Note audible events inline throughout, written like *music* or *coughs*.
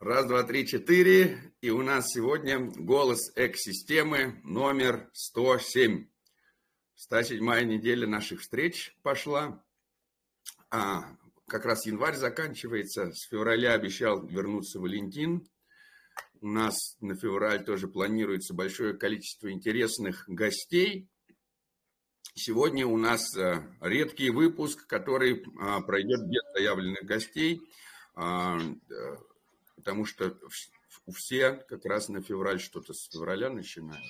Раз, два, три, четыре. И у нас сегодня голос экосистемы номер 107. 107 неделя наших встреч пошла. А, как раз январь заканчивается. С февраля обещал вернуться Валентин. У нас на февраль тоже планируется большое количество интересных гостей. Сегодня у нас э, редкий выпуск, который а, пройдет без заявленных гостей а, потому что у все как раз на февраль что-то с февраля начинают.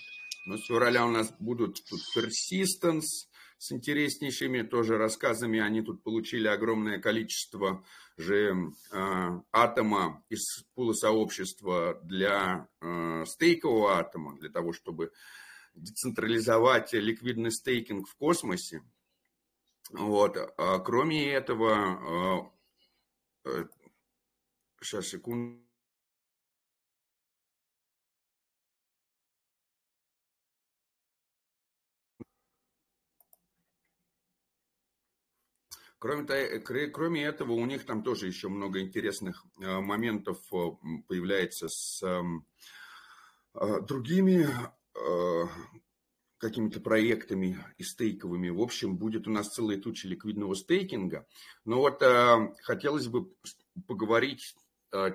Но с февраля у нас будут тут Persistence с интереснейшими тоже рассказами. Они тут получили огромное количество же э, атома из пула сообщества для э, стейкового атома, для того, чтобы децентрализовать ликвидный стейкинг в космосе. Вот. А кроме этого, э, сейчас, э, секунду. Кроме, кроме этого, у них там тоже еще много интересных э, моментов э, появляется с эм, э, другими какими-то проектами и стейковыми. В общем, будет у нас целая туча ликвидного стейкинга. Но вот хотелось бы поговорить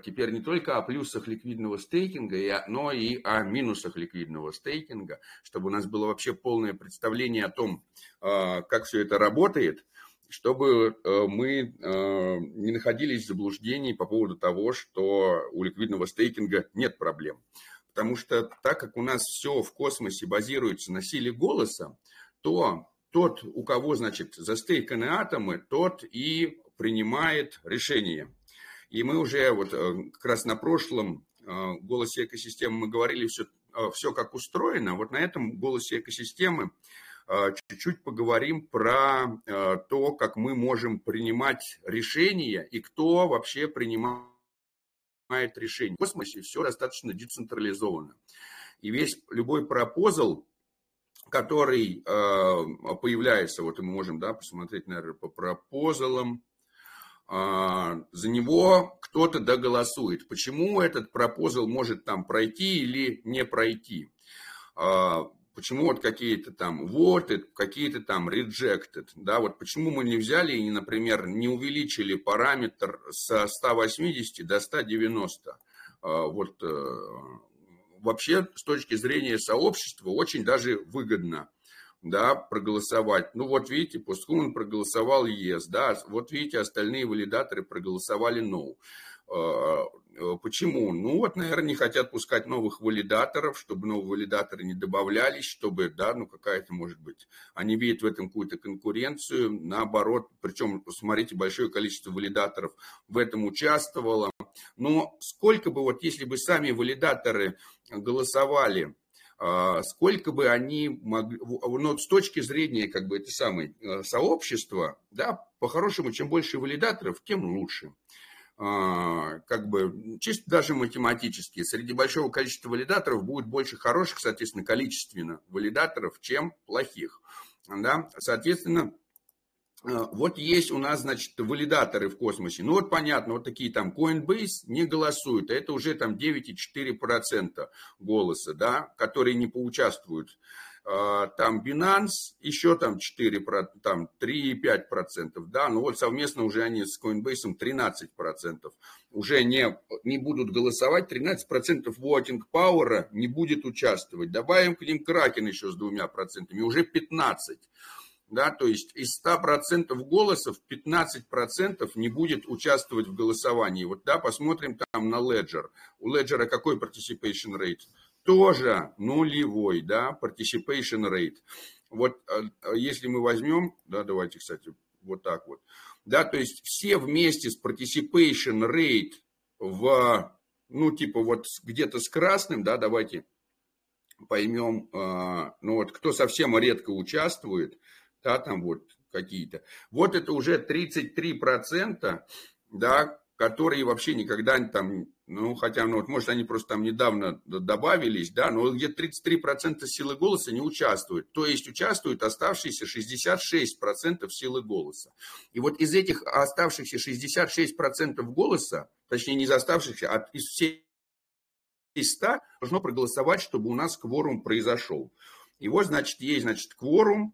теперь не только о плюсах ликвидного стейкинга, но и о минусах ликвидного стейкинга, чтобы у нас было вообще полное представление о том, как все это работает чтобы э, мы э, не находились в заблуждении по поводу того, что у ликвидного стейкинга нет проблем. Потому что так как у нас все в космосе базируется на силе голоса, то тот, у кого, значит, застейканы атомы, тот и принимает решение. И мы уже вот э, как раз на прошлом голосе экосистемы мы говорили все, все как устроено. Вот на этом голосе экосистемы чуть-чуть поговорим про то, как мы можем принимать решения и кто вообще принимает решения. В космосе все достаточно децентрализовано. И весь любой пропозал, который а, появляется, вот мы можем да, посмотреть, наверное, по пропозалам, за него кто-то доголосует. Почему этот пропозал может там пройти или не пройти? почему вот какие-то там voted, какие-то там rejected, да, вот почему мы не взяли и, например, не увеличили параметр со 180 до 190, а, вот э, вообще с точки зрения сообщества очень даже выгодно, да, проголосовать. Ну вот видите, Пустхуман проголосовал yes, да, вот видите, остальные валидаторы проголосовали no. А, Э, почему? Ну вот, наверное, не хотят пускать новых валидаторов, чтобы новые валидаторы не добавлялись, чтобы, да, ну какая-то может быть. Они видят в этом какую-то конкуренцию, наоборот, причем, посмотрите, большое количество валидаторов в этом участвовало. Но сколько бы, вот если бы сами валидаторы голосовали, а, сколько бы они могли, ну, с точки зрения как бы это самое э, сообщества, да, по-хорошему, чем больше валидаторов, тем лучше. А, как бы чисто даже математически, среди большого количества валидаторов будет больше хороших, соответственно, количественно валидаторов, чем плохих. Да? Соответственно, а, вот есть у нас, значит, валидаторы в космосе. Ну вот понятно, вот такие там Coinbase не голосуют, а это уже там 9,4% голоса, да, которые не поучаствуют а, там Binance еще там 4, там 3,5%, да, ну вот совместно уже они с Coinbase 13%. Уже не, не будут голосовать, 13% voting power не будет участвовать. Добавим к ним Кракен еще с двумя процентами, уже 15%. Да, то есть из 100% голосов 15% не будет участвовать в голосовании. Вот, да, посмотрим там на Ledger. У Ledger какой participation rate? тоже нулевой, да, participation rate. Вот э, если мы возьмем, да, давайте, кстати, вот так вот, да, то есть все вместе с participation rate в, ну, типа вот где-то с красным, да, давайте поймем, э, ну, вот кто совсем редко участвует, да, там вот какие-то. Вот это уже 33%, да, которые вообще никогда там, ну, хотя, ну, вот, может, они просто там недавно добавились, да, но где-то 33% силы голоса не участвуют. То есть участвуют оставшиеся 66% силы голоса. И вот из этих оставшихся 66% голоса, точнее, не из оставшихся, а из всей 100 должно проголосовать, чтобы у нас кворум произошел. И вот, значит, есть, значит, кворум,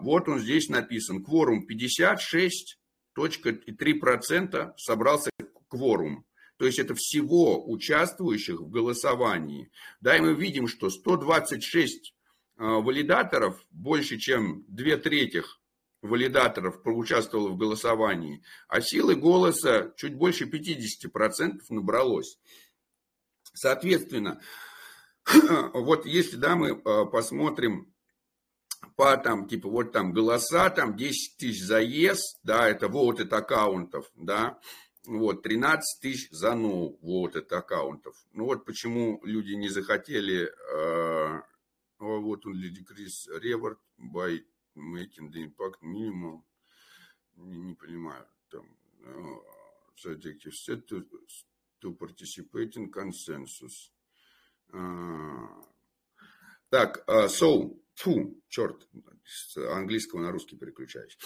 вот он здесь написан, кворум 56.3% собрался кворум. То есть это всего участвующих в голосовании. Да, и мы видим, что 126 а, валидаторов, больше чем две трети валидаторов поучаствовало в голосовании, а силы голоса чуть больше 50% набралось. Соответственно, *clears throat* вот если да, мы а, посмотрим по там, типа, вот там голоса, там 10 тысяч заезд, да, это вот это аккаунтов, да, вот, 13 тысяч за no, вот это аккаунтов. Ну вот почему люди не захотели, э, вот он, decrease reward by making the impact minimal, не, не понимаю, там, uh, subjective set to, to participate in consensus. Uh, так, uh, so, Фу, черт, с английского на русский переключаюсь.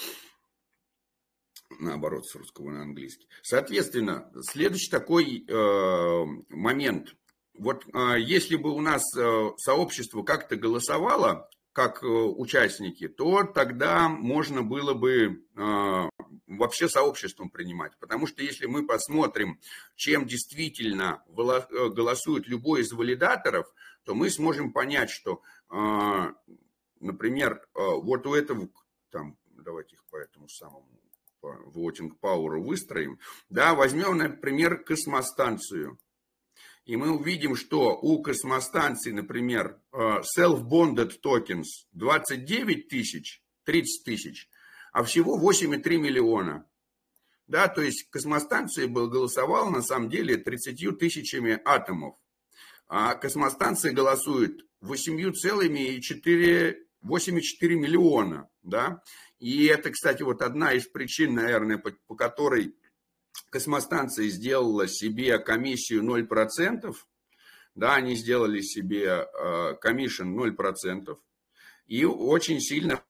Наоборот, с русского на английский. Соответственно, следующий такой э, момент. Вот э, если бы у нас э, сообщество как-то голосовало, как э, участники, то тогда можно было бы э, вообще сообществом принимать. Потому что если мы посмотрим, чем действительно э, голосует любой из валидаторов, то мы сможем понять, что а, например, а, вот у этого, там, давайте их по этому самому voting power выстроим, да, возьмем, например, космостанцию. И мы увидим, что у космостанции, например, а, self-bonded tokens 29 тысяч, 30 тысяч, а всего 8,3 миллиона. Да, то есть космостанция голосовала на самом деле 30 тысячами атомов. А космостанция голосует 8,4 миллиона. Да? И это, кстати, вот одна из причин, наверное, по, по которой космостанция сделала себе комиссию 0%. Да, они сделали себе комиссию 0%. И очень сильно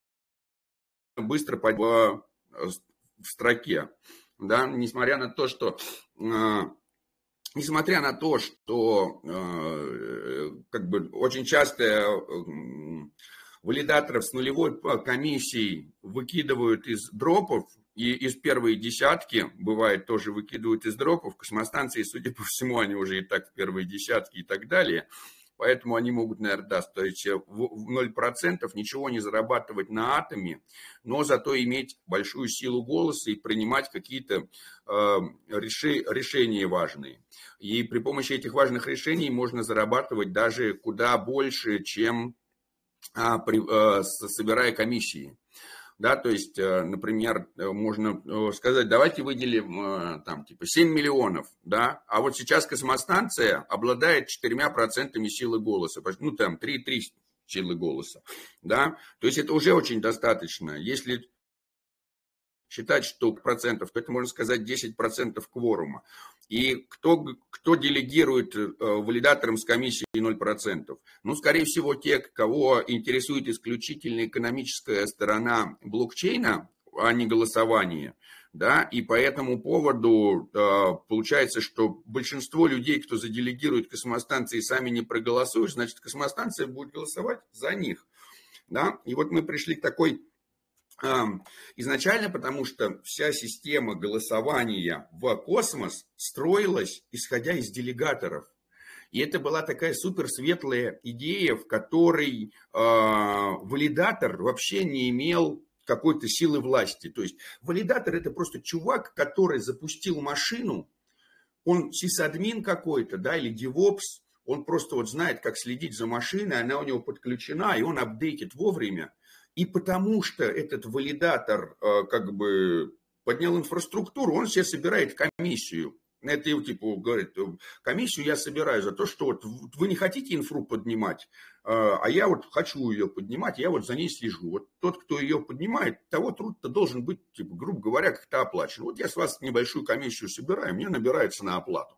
быстро в, в строке. Да, несмотря на то, что э, несмотря на то, что э, как бы очень часто э, валидаторов с нулевой комиссией выкидывают из дропов, и из первой десятки, бывает, тоже выкидывают из дропов, космостанции, судя по всему, они уже и так в первые десятки и так далее – Поэтому они могут, наверное, да, стоить в 0%, ничего не зарабатывать на атоме, но зато иметь большую силу голоса и принимать какие-то э, решения важные. И при помощи этих важных решений можно зарабатывать даже куда больше, чем а, при, а, собирая комиссии да, то есть, э, например, э, можно э, сказать, давайте выделим там типа 7 миллионов, да, а вот сейчас космостанция обладает 4% силы голоса, ну там 3,3 силы голоса, да, то есть это уже очень достаточно, если считать, что процентов, то это можно сказать 10% кворума. И кто, кто делегирует э, валидаторам с комиссией 0%? Ну, скорее всего, те, кого интересует исключительно экономическая сторона блокчейна, а не голосование. Да, и по этому поводу э, получается, что большинство людей, кто заделегирует космостанции, сами не проголосуют, значит, космостанция будет голосовать за них. Да? И вот мы пришли к такой Изначально, потому что вся система голосования в космос строилась, исходя из делегаторов. И это была такая суперсветлая идея, в которой э, валидатор вообще не имел какой-то силы власти. То есть валидатор это просто чувак, который запустил машину, он сисадмин какой-то, да, или DevOps, он просто вот знает, как следить за машиной, она у него подключена, и он апдейтит вовремя. И потому что этот валидатор э, как бы поднял инфраструктуру, он себе собирает комиссию Это типа говорит, комиссию я собираю за то, что вот вы не хотите инфру поднимать, а, а я вот хочу ее поднимать, я вот за ней слежу. Вот тот, кто ее поднимает, того труд-то должен быть, типа, грубо говоря, как-то оплачен. Вот я с вас небольшую комиссию собираю, мне набирается на оплату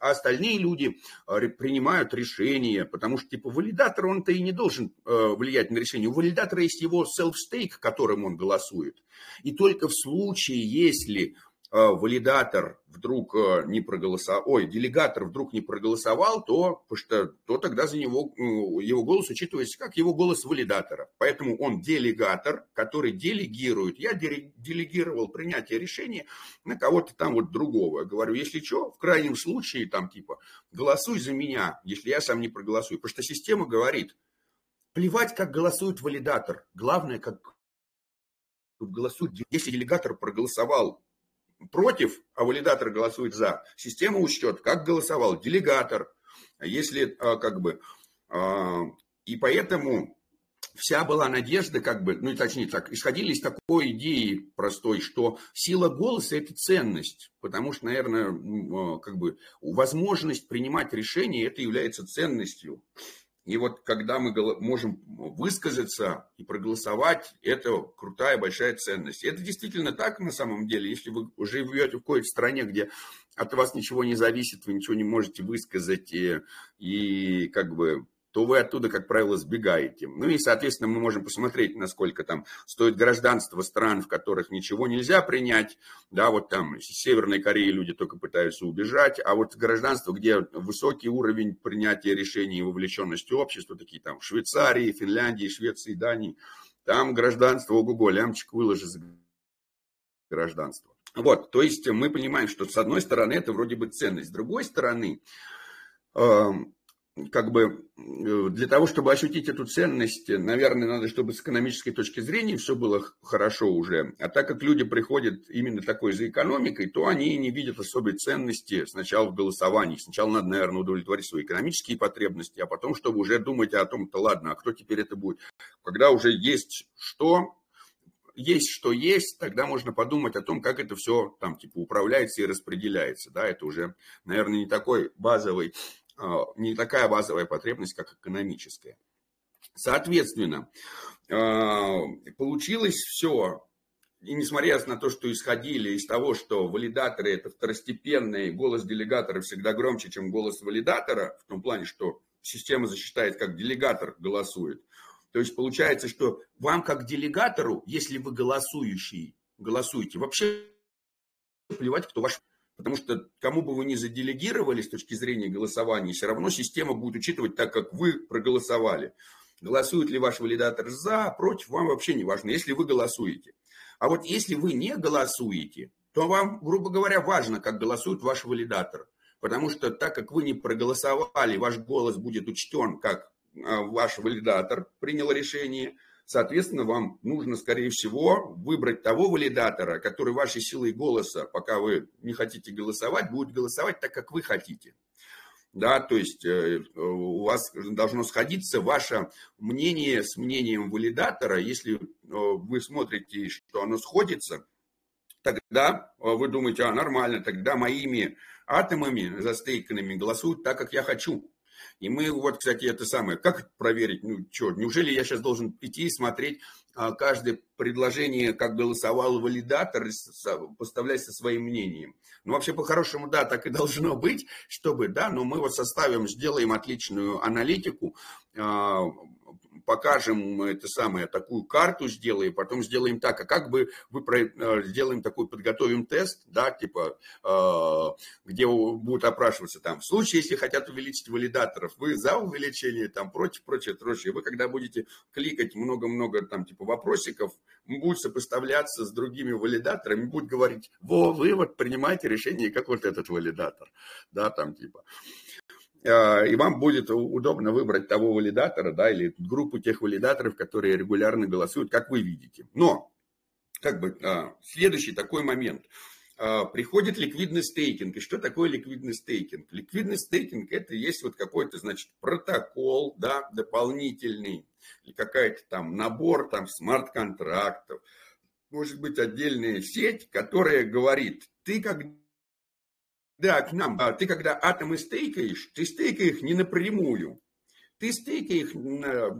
а остальные люди э, принимают решения, потому что, типа, валидатор, он-то и не должен э, влиять на решение. У валидатора есть его self-stake, которым он голосует. И только в случае, если валидатор вдруг э, не проголосовал, ой, делегатор вдруг не проголосовал, то, что, то тогда за него, э, его голос учитывается как его голос валидатора. Поэтому он делегатор, который делегирует. Я делегировал принятие решения на кого-то там вот другого. Говорю, если что, в крайнем случае, там типа, голосуй за меня, если я сам не проголосую. Потому что система говорит, плевать, как голосует валидатор. Главное, как голосует. Если делегатор проголосовал против, а валидатор голосует за, система учтет, как голосовал делегатор, если а, как бы... А, и поэтому вся была надежда, как бы, ну, точнее так, исходили из такой идеи простой, что сила голоса – это ценность, потому что, наверное, а, как бы возможность принимать решения – это является ценностью. И вот когда мы можем высказаться и проголосовать, это крутая, большая ценность. Это действительно так на самом деле. Если вы живете в какой-то стране, где от вас ничего не зависит, вы ничего не можете высказать, и, и как бы то вы оттуда, как правило, сбегаете. Ну и, соответственно, мы можем посмотреть, насколько там стоит гражданство стран, в которых ничего нельзя принять. Да, вот там из Северной Кореи люди только пытаются убежать, а вот гражданство, где высокий уровень принятия решений и вовлеченности общества, такие там Швейцарии, Финляндии, Швеции, Дании, там гражданство, ого-го, лямчик выложи за гражданство. Вот, то есть мы понимаем, что с одной стороны это вроде бы ценность, с другой стороны эм, как бы э, для того, чтобы ощутить эту ценность, наверное, надо, чтобы с экономической точки зрения все было хорошо уже. А так как люди приходят именно такой за экономикой, то они не видят особой ценности сначала в голосовании. Сначала надо, наверное, удовлетворить свои экономические потребности, а потом, чтобы уже думать о том, то ладно, а кто теперь это будет. Когда уже есть что, есть что есть, тогда можно подумать о том, как это все там типа управляется и распределяется. Да, это уже, наверное, не такой базовый не такая базовая потребность, как экономическая. Соответственно, а, получилось все, и несмотря на то, что исходили из того, что валидаторы это второстепенные, голос делегатора всегда громче, чем голос валидатора, в том плане, что система засчитает, как делегатор голосует. То есть получается, что вам как делегатору, если вы голосующий, голосуете, вообще плевать, кто ваш Потому что кому бы вы ни заделегировали с точки зрения голосования, все равно система будет учитывать так, как вы проголосовали. Голосует ли ваш валидатор за, против, вам вообще не важно, если вы голосуете. А вот если вы не голосуете, то вам, грубо говоря, важно, как голосует ваш валидатор. Потому что так как вы не проголосовали, ваш голос будет учтен, как а, ваш валидатор принял решение – Соответственно, вам нужно, скорее всего, выбрать того валидатора, который вашей силой голоса, пока вы не хотите голосовать, будет голосовать так, как вы хотите. Да, то есть э, у вас должно сходиться ваше мнение с мнением валидатора. Если э, вы смотрите, что оно сходится, тогда э, вы думаете, а, нормально, тогда моими атомами застейканными голосуют так, как я хочу. И мы вот, кстати, это самое, как проверить, ну что, неужели я сейчас должен идти и смотреть а, каждое предложение, как голосовал валидатор, поставлять со своим мнением. Ну, вообще, по-хорошему, да, так и должно быть, чтобы, да, но мы вот составим, сделаем отличную аналитику, а, покажем это самое, такую карту сделаем, потом сделаем так, а как бы вы э, сделаем такой, подготовим тест, да, типа, э, где будут опрашиваться там, в случае, если хотят увеличить валидаторов, вы за увеличение, там, против, прочее, прочее, вы когда будете кликать много-много, там, типа, вопросиков, будет сопоставляться с другими валидаторами, будет говорить, во, вы вот принимаете решение, как вот этот валидатор, да, там, типа. А, и вам будет удобно выбрать того валидатора, да, или группу тех валидаторов, которые регулярно голосуют, как вы видите. Но, как бы, а, следующий такой момент. А, приходит ликвидный стейкинг. И что такое ликвидный стейкинг? Ликвидный стейкинг – это есть вот какой-то, значит, протокол, да, дополнительный, или какая-то там набор там смарт-контрактов, может быть, отдельная сеть, которая говорит, ты как да, к нам, а ты когда атомы стейкаешь, ты стейкаешь не напрямую. Ты стейкаешь,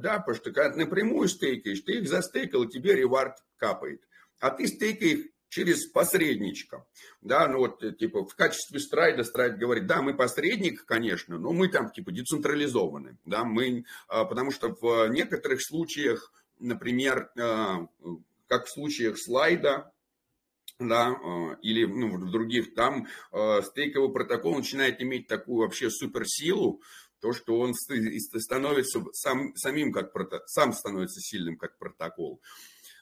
да, потому что когда напрямую стейкаешь, ты их застейкал, тебе ревард капает. А ты стейкаешь через посредничка. Да, ну вот, э, типа, в качестве страйда страйд говорит, да, мы посредник, конечно, но мы там, типа, децентрализованы. Да, мы, а, потому что в некоторых случаях, например, а, как в случаях слайда, да, а, или ну, в других, там стейковый протокол начинает иметь такую вообще суперсилу, то, что он становится сам, самим как сам становится сильным как протокол.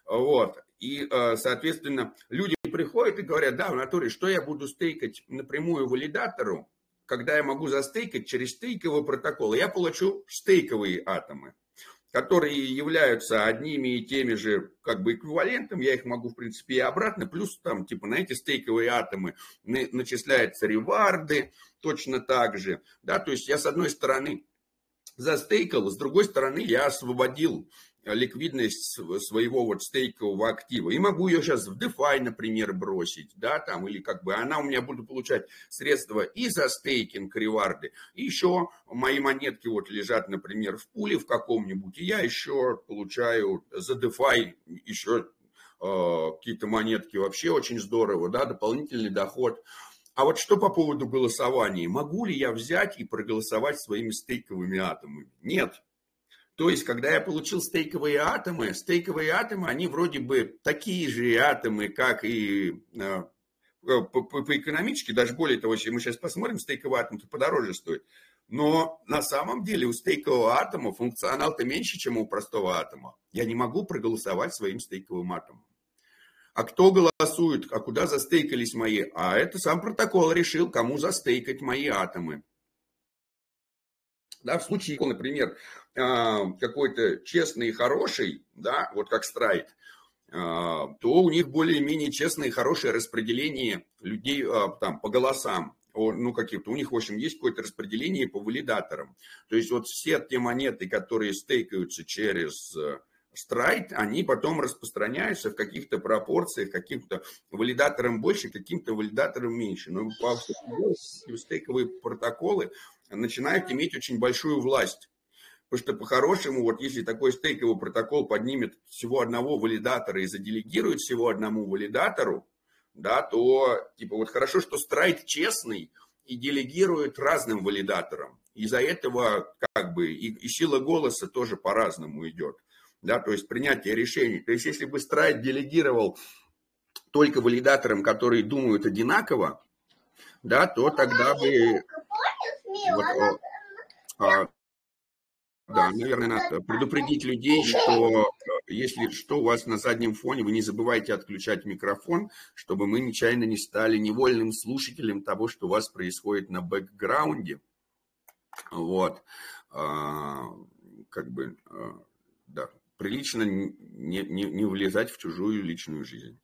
Вот. И, э, соответственно, люди приходят и говорят, да, в натуре, что я буду стейкать напрямую валидатору, когда я могу застейкать через стейковый протокол. Я получу стейковые атомы, которые являются одними и теми же как бы эквивалентом. Я их могу, в принципе, и обратно. Плюс там, типа, на эти стейковые атомы начисляются реварды точно так же. Да, то есть я, с одной стороны, застейкал, с другой стороны, я освободил ликвидность своего вот стейкового актива. И могу ее сейчас в DeFi, например, бросить, да, там, или как бы она у меня будет получать средства и за стейкинг, реварды, и еще мои монетки вот лежат, например, в пуле в каком-нибудь, и я еще получаю за DeFi еще э, какие-то монетки, вообще очень здорово, да, дополнительный доход. А вот что по поводу голосования? Могу ли я взять и проголосовать своими стейковыми атомами? Нет, то есть, когда я получил стейковые атомы, стейковые атомы, они вроде бы такие же атомы, как и э, по, по, по экономически, даже более того, если мы сейчас посмотрим, стейковый атом то подороже стоит. Но на самом деле у стейкового атома функционал-то меньше, чем у простого атома. Я не могу проголосовать своим стейковым атомом. А кто голосует, а куда застейкались мои? А это сам протокол решил, кому застейкать мои атомы. Да, в случае, например, а, какой-то честный и хороший, да, вот как страйт, а, то у них более-менее честное и хорошее распределение людей а, там, по голосам. Ну, какие-то, у них, в общем, есть какое-то распределение по валидаторам. То есть вот все те монеты, которые стейкаются через страйт, они потом распространяются в каких-то пропорциях, каким-то валидаторам больше, каким-то валидаторам меньше. Но по стейковые протоколы начинают иметь очень большую власть Потому что по-хорошему, вот если такой стейковый протокол поднимет всего одного валидатора и заделегирует всего одному валидатору, да, то типа вот хорошо, что страйт честный и делегирует разным валидаторам. Из-за этого как бы и, и сила голоса тоже по-разному идет. Да, то есть принятие решений. То есть если бы страйт делегировал только валидаторам, которые думают одинаково, да, то тогда бы вот, а, да, наверное, надо предупредить людей, что э, если что у вас на заднем фоне, вы не забывайте отключать микрофон, чтобы мы нечаянно не стали невольным слушателем того, что у вас происходит на бэкграунде. Вот. А, как бы, э, да, прилично не, не, не влезать в чужую личную жизнь.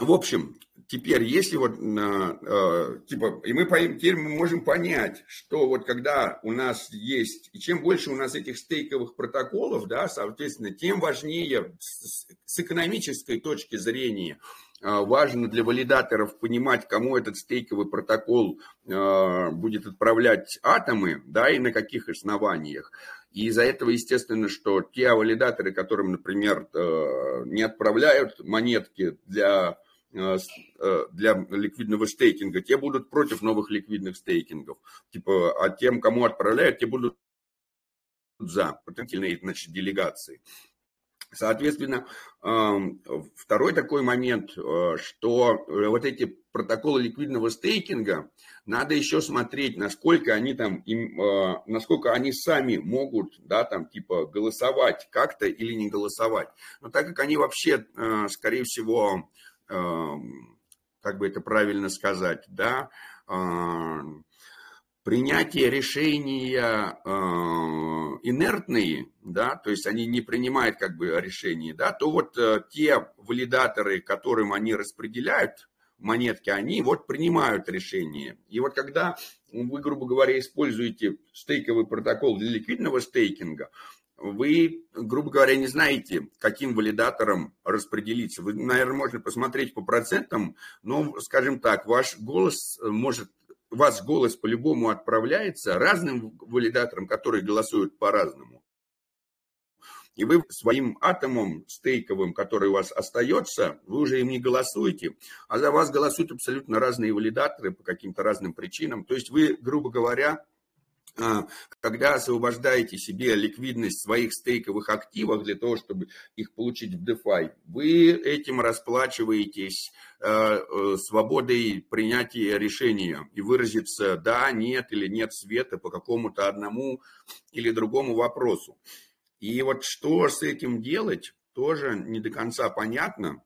В общем, теперь, если вот, э, типа, и мы теперь мы можем понять, что вот когда у нас есть, и чем больше у нас этих стейковых протоколов, да, соответственно, тем важнее с, с экономической точки зрения э, важно для валидаторов понимать, кому этот стейковый протокол э, будет отправлять атомы, да, и на каких основаниях. И из-за этого, естественно, что те валидаторы, которым, например, не отправляют монетки для для ликвидного стейкинга, те будут против новых ликвидных стейкингов. Типа, а тем, кому отправляют, те будут за потенциальные значит, делегации. Соответственно, эм, второй такой момент, э, что вот эти протоколы ликвидного стейкинга, надо еще смотреть, насколько они там, насколько они сами могут, да, там, типа, голосовать как-то или не голосовать. Но так как они вообще, скорее всего, как бы это правильно сказать, да, принятие решения инертные, да, то есть они не принимают как бы решения, да, то вот э, те валидаторы, которым они распределяют монетки, они вот принимают решение. И вот когда вы, грубо говоря, используете стейковый протокол для ликвидного стейкинга, вы, грубо говоря, не знаете, каким валидатором распределиться. Вы, наверное, можно посмотреть по процентам, но, скажем так, ваш голос может, ваш голос по-любому отправляется разным валидаторам, которые голосуют по-разному. И вы своим атомом стейковым, который у вас остается, вы уже им не голосуете, а за вас голосуют абсолютно разные валидаторы по каким-то разным причинам. То есть вы, грубо говоря, когда освобождаете себе ликвидность своих стейковых активов для того, чтобы их получить в DeFi, вы этим расплачиваетесь э, э, свободой принятия решения и выразиться да, нет или нет света по какому-то одному или другому вопросу. И вот что с этим делать, тоже не до конца понятно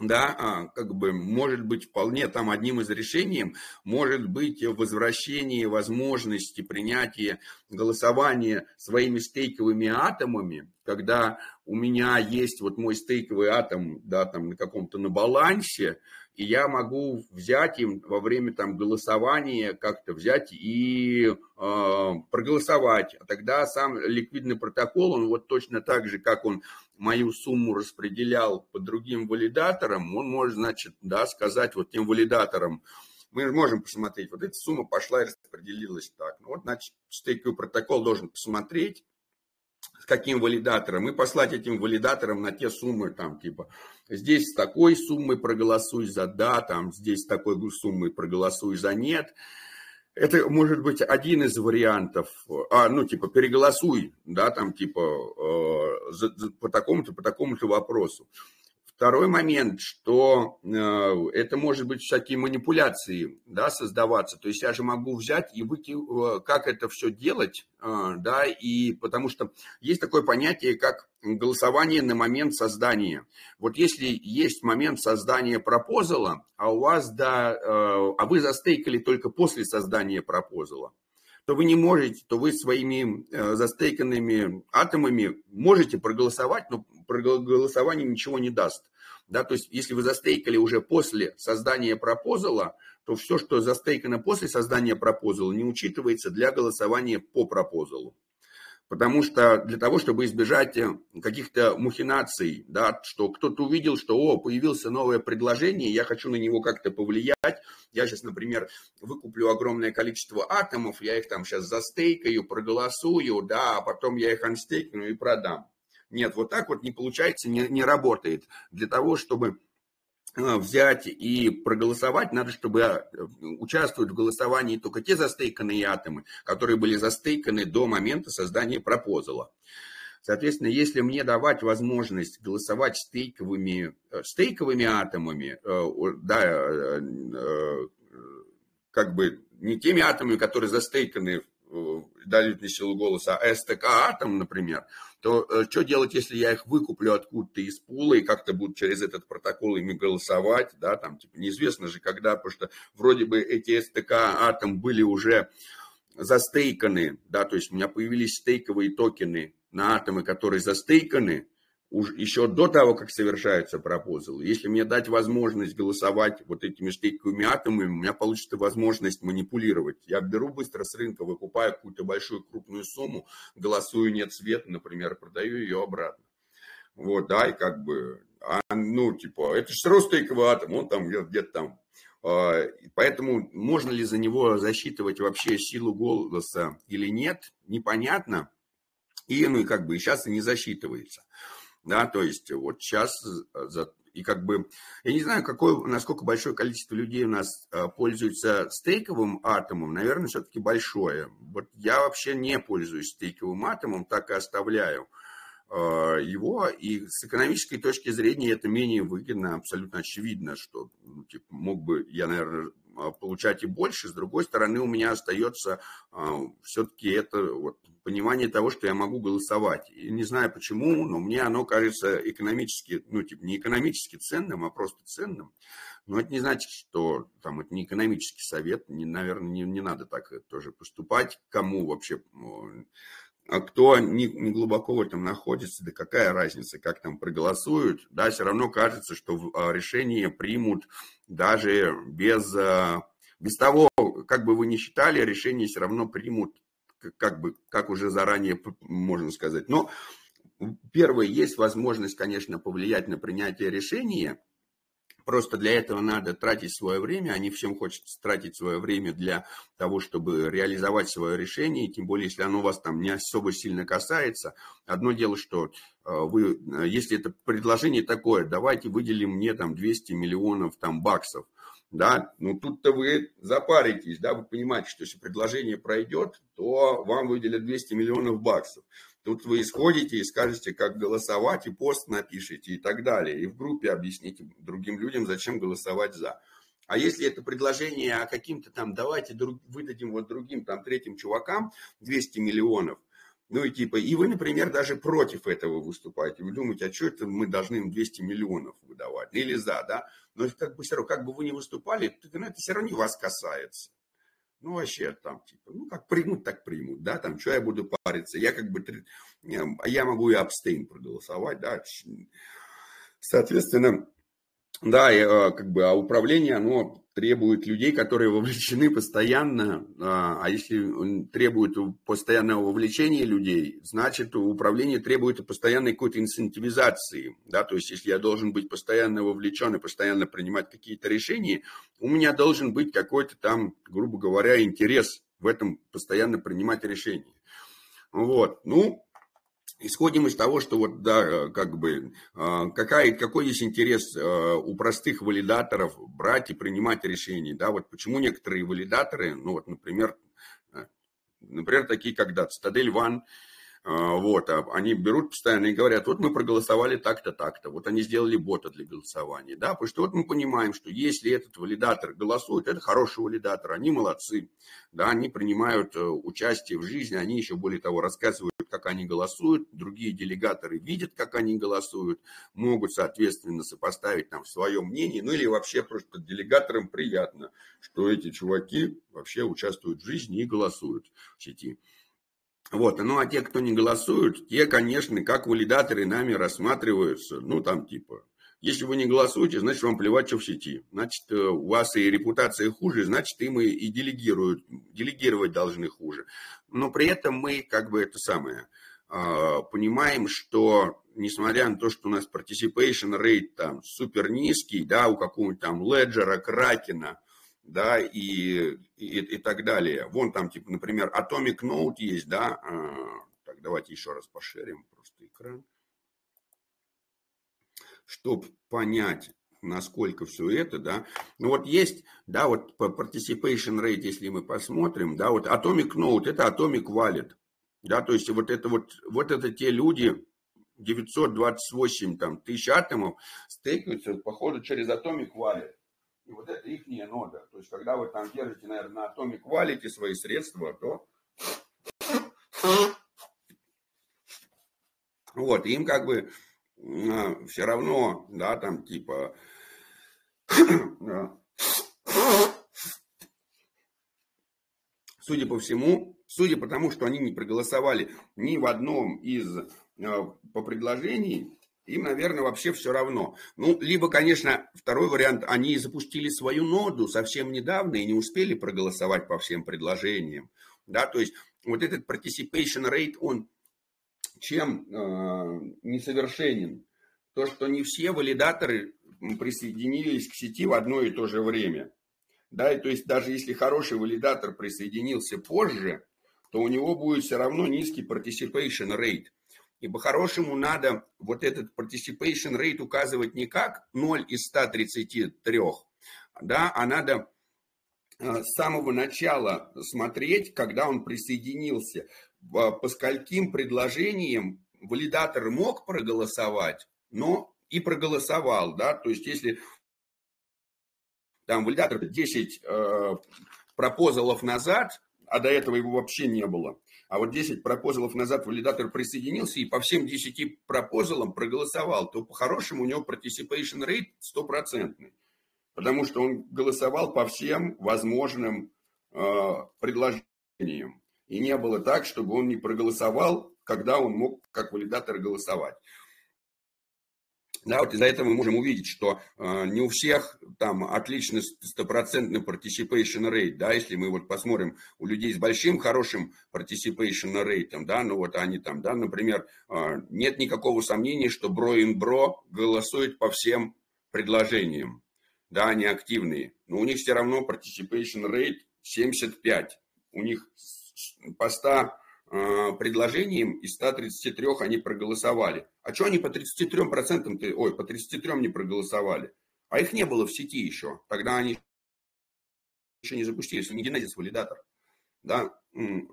да, а, как бы может быть вполне там одним из решений, может быть возвращение возможности принятия голосования своими стейковыми атомами, когда у меня есть вот мой стейковый атом, да, там на каком-то на балансе, и я могу взять им во время там голосования как-то взять и э, проголосовать. А тогда сам ликвидный протокол, он вот точно так же, как он мою сумму распределял по другим валидаторам, он может, значит, да, сказать вот тем валидаторам, мы можем посмотреть, вот эта сумма пошла и распределилась так. Ну, вот, значит, стейковый протокол должен посмотреть, с каким валидатором, и послать этим валидаторам на те суммы, там, типа, здесь с такой суммой проголосуй за да, там, здесь с такой суммой проголосуй за нет. Это может быть один из вариантов, а, ну, типа, переголосуй, да, там, типа, э, за, за, по такому-то, по такому-то вопросу. Второй момент, что э, это может быть всякие манипуляции, да, создаваться. То есть я же могу взять и выйти, э, как это все делать, э, да, и потому что есть такое понятие, как голосование на момент создания. Вот если есть момент создания пропозала, а у вас, да, э, а вы застейкали только после создания пропозала, то вы не можете, то вы своими э, застейканными атомами можете проголосовать, но проголосование ничего не даст. Да, то есть, если вы застейкали уже после создания пропозала, то все, что застейкано после создания пропозала, не учитывается для голосования по пропозалу. Потому что для того, чтобы избежать э, каких-то мухинаций, да, что кто-то увидел, что о, появилось новое предложение, я хочу на него как-то повлиять. Я сейчас, например, выкуплю огромное количество атомов, я их там сейчас застейкаю, проголосую, да, а потом я их анстейкну и продам. Нет, вот так вот не получается, не, не работает. Для того, чтобы э, взять и проголосовать, надо, чтобы э, участвовать в голосовании только те застейканные атомы, которые были застейканы до момента создания пропозала. Соответственно, если мне давать возможность голосовать стейковыми, э, стейковыми атомами, да, как бы не теми атомами, которые застейканы дают мне силу голоса, а СТК атом, например, то э, что делать, если я их выкуплю откуда-то из пула и как-то будут через этот протокол ими голосовать, да, там, типа, неизвестно же когда, потому что вроде бы эти СТК атом были уже застейканы, да, то есть у меня появились стейковые токены на атомы, которые застейканы, уж еще до того, как совершаются пропозалы, если мне дать возможность голосовать вот этими штейковыми атомами, у меня получится возможность манипулировать. Я беру быстро с рынка, выкупаю какую-то большую крупную сумму, голосую нет света, например, продаю ее обратно. Вот, да, и как бы, а, ну, типа, это же все равно стейковый атом, он там где-то там. А, поэтому можно ли за него засчитывать вообще силу голоса или нет, непонятно. И, ну, и как бы сейчас и не засчитывается да, то есть вот сейчас э, за, и как бы, я не знаю, какое, насколько большое количество людей у нас э, пользуются стейковым атомом, наверное, все-таки большое. Вот я вообще не пользуюсь стейковым атомом, так и оставляю э, его, и с экономической точки зрения это менее выгодно, абсолютно очевидно, что ну, типа, мог бы я, наверное, получать и больше, с другой стороны у меня остается все-таки это вот понимание того, что я могу голосовать. И не знаю почему, но мне оно кажется экономически, ну, типа, не экономически ценным, а просто ценным. Но это не значит, что там это не экономический совет, не, наверное, не, не надо так тоже поступать. Кому вообще, а кто не, не глубоко в этом находится, да какая разница, как там проголосуют, да, все равно кажется, что а, решение примут даже без, а, без того, как бы вы ни считали, решение все равно примут как бы, как уже заранее можно сказать. Но первое, есть возможность, конечно, повлиять на принятие решения, Просто для этого надо тратить свое время, они всем хочется тратить свое время для того, чтобы реализовать свое решение, тем более, если оно вас там не особо сильно касается. Одно дело, что э, вы, э, если это предложение такое, давайте выделим мне там 200 миллионов там баксов, да, ну тут-то вы запаритесь, да, вы понимаете, что если предложение пройдет, то вам выделят 200 миллионов баксов. Тут вы исходите и скажете, как голосовать, и пост напишите и так далее. И в группе объясните другим людям, зачем голосовать за. А если это предложение о каким-то там, давайте друг, выдадим вот другим там третьим чувакам 200 миллионов, ну и типа, и вы, например, даже против этого выступаете. Вы думаете, а что это мы должны им 200 миллионов выдавать? Или за, да? Но как бы все равно, как бы вы ни выступали, ну, это все равно не вас касается. Ну, вообще там, типа, ну, как примут, так примут, да, там, что я буду париться, я как бы, я могу и абстейн проголосовать, да, соответственно, да, а, как бы, а управление, оно требует людей, которые вовлечены постоянно, а, а если требует постоянного вовлечения людей, значит, управление требует постоянной какой-то инцентивизации, да, то есть, если я должен быть постоянно вовлечен и постоянно принимать какие-то решения, у меня должен быть какой-то там, грубо говоря, интерес в этом постоянно принимать решения. Вот, ну, исходим из того, что вот, да, э, как бы, э, какая, какой есть интерес э, у простых валидаторов брать и принимать решения, да, вот почему некоторые валидаторы, ну вот, например, например, такие как да, Цитадель Ван, вот, а они берут постоянно и говорят, вот мы проголосовали так-то, так-то, вот они сделали бота для голосования, да, потому что вот мы понимаем, что если этот валидатор голосует, это хороший валидатор, они молодцы, да, они принимают э, участие в жизни, они еще более того рассказывают, как они голосуют, другие делегаторы видят, как они голосуют, могут, соответственно, сопоставить там свое мнение, ну или вообще просто делегаторам приятно, что эти чуваки вообще участвуют в жизни и голосуют в сети. Вот, ну а те, кто не голосуют, те, конечно, как валидаторы нами рассматриваются, ну там типа, если вы не голосуете, значит вам плевать, что в сети. Значит, э, у вас и репутация хуже, значит, им и делегируют, делегировать должны хуже. Но при этом мы как бы это самое, а, понимаем, что несмотря на то, что у нас participation rate там супер низкий, да, у какого-нибудь там Леджера, Кракена, да, и, и, и так далее. Вон там, типа, например, Atomic Note есть, да, а, так, давайте еще раз пошерим просто экран, чтобы понять, насколько все это, да. Ну вот есть, да, вот по participation rate, если мы посмотрим, да, вот Atomic Note, это Atomic Wallet, да, то есть вот это вот, вот это те люди, 928 там, тысяч атомов стейкаются, походу, через Atomic Wallet. И вот это их нода. То есть, когда вы там держите, наверное, на Atomic Wallet свои средства, то вот, им как бы а, все равно, да, там типа *coughs* судя по всему, судя по тому, что они не проголосовали ни в одном из а, по предложений, им, наверное, вообще все равно. Ну, либо, конечно, второй вариант, они запустили свою ноду совсем недавно и не успели проголосовать по всем предложениям. Да, то есть вот этот participation rate, он чем э, несовершенен? То, что не все валидаторы присоединились к сети в одно и то же время. Да, и то есть даже если хороший валидатор присоединился позже, то у него будет все равно низкий participation rate. И по-хорошему надо вот этот participation rate указывать не как 0 из 133, да, а надо э, с самого начала смотреть, когда он присоединился, по скольким предложениям валидатор мог проголосовать, но и проголосовал, да, то есть если там валидатор 10 э, пропозалов назад, а до этого его вообще не было, а вот 10 пропозалов назад валидатор присоединился и по всем 10 пропозалам проголосовал, то по-хорошему у него participation rate стопроцентный. Потому что он голосовал по всем возможным э, предложениям. И не было так, чтобы он не проголосовал, когда он мог как валидатор голосовать. Да, вот из-за этого мы можем увидеть, что э, не у всех там отличный стопроцентный participation rate, да, если мы вот посмотрим у людей с большим хорошим participation rate, да, ну вот они там, да, например, э, нет никакого сомнения, что бро in бро голосует по всем предложениям, да, они активные, но у них все равно participation rate 75, у них по 100 Э, предложениям из 133 они проголосовали. А что они по 33 процентам, ой, по 33 не проголосовали? А их не было в сети еще. Тогда они еще не запустились, не генезис валидатор. Да?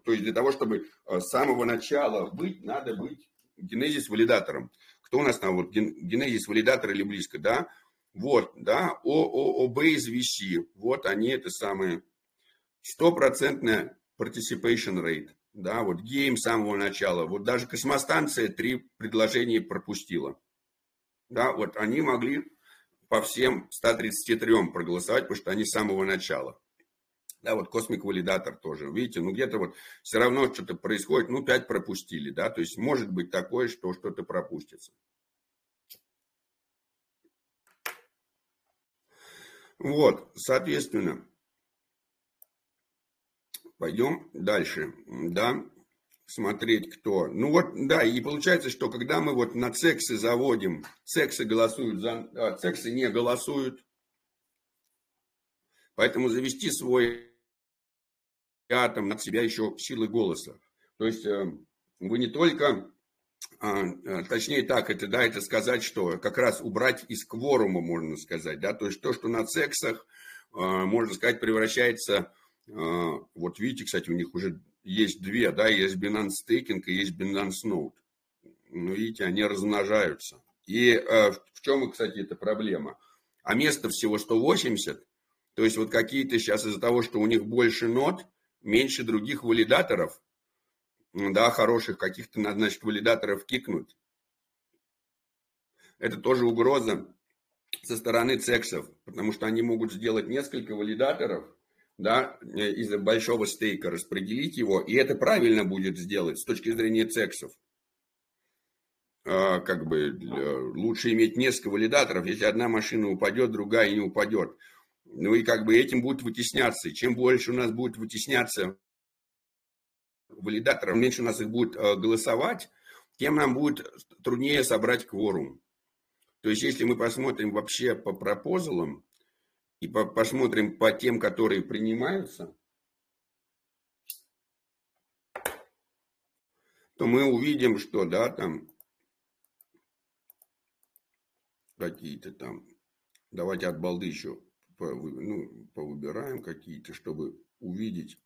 То есть для того, чтобы э, с самого начала быть, надо быть генезис валидатором. Кто у нас там вот генезис валидатор или близко, да? Вот, да, ОООБ из VC, вот они это самые стопроцентная participation rate да, вот гейм с самого начала, вот даже космостанция три предложения пропустила. Да, вот они могли по всем 133 проголосовать, потому что они с самого начала. Да, вот космик валидатор тоже. Видите, ну где-то вот все равно что-то происходит, ну 5 пропустили, да, то есть может быть такое, что что-то пропустится. Вот, соответственно, Пойдем дальше, да, смотреть кто. Ну вот, да, и получается, что когда мы вот на сексы заводим, сексы голосуют за, а, сексы не голосуют, поэтому завести свой атом над себя еще силы голоса. То есть э, вы не только, а, а, точнее так, это, да, это сказать, что как раз убрать из кворума, можно сказать, да, то есть то, что на сексах, можно сказать, превращается а, вот видите, кстати, у них уже есть две, да, есть Binance Staking и есть Binance Note. Ну, видите, они размножаются. И э, в чем, кстати, эта проблема? А места всего 180, то есть вот какие-то сейчас из-за того, что у них больше нот, меньше других валидаторов, да, хороших каких-то, значит, валидаторов кикнуть. Это тоже угроза со стороны цексов, потому что они могут сделать несколько валидаторов, да, э, из большого стейка распределить его, и это правильно будет сделать с точки зрения цексов. А, как бы лучше иметь несколько валидаторов, если одна машина упадет, другая не упадет. Ну и как бы этим будет вытесняться. И чем больше у нас будет вытесняться валидаторов, меньше у нас их будет э, голосовать, тем нам будет труднее собрать кворум. То есть, если мы посмотрим вообще по пропозалам, и по посмотрим по тем, которые принимаются, то мы увидим, что, да, там какие-то там, давайте от балды еще ну, повыбираем какие-то, чтобы увидеть.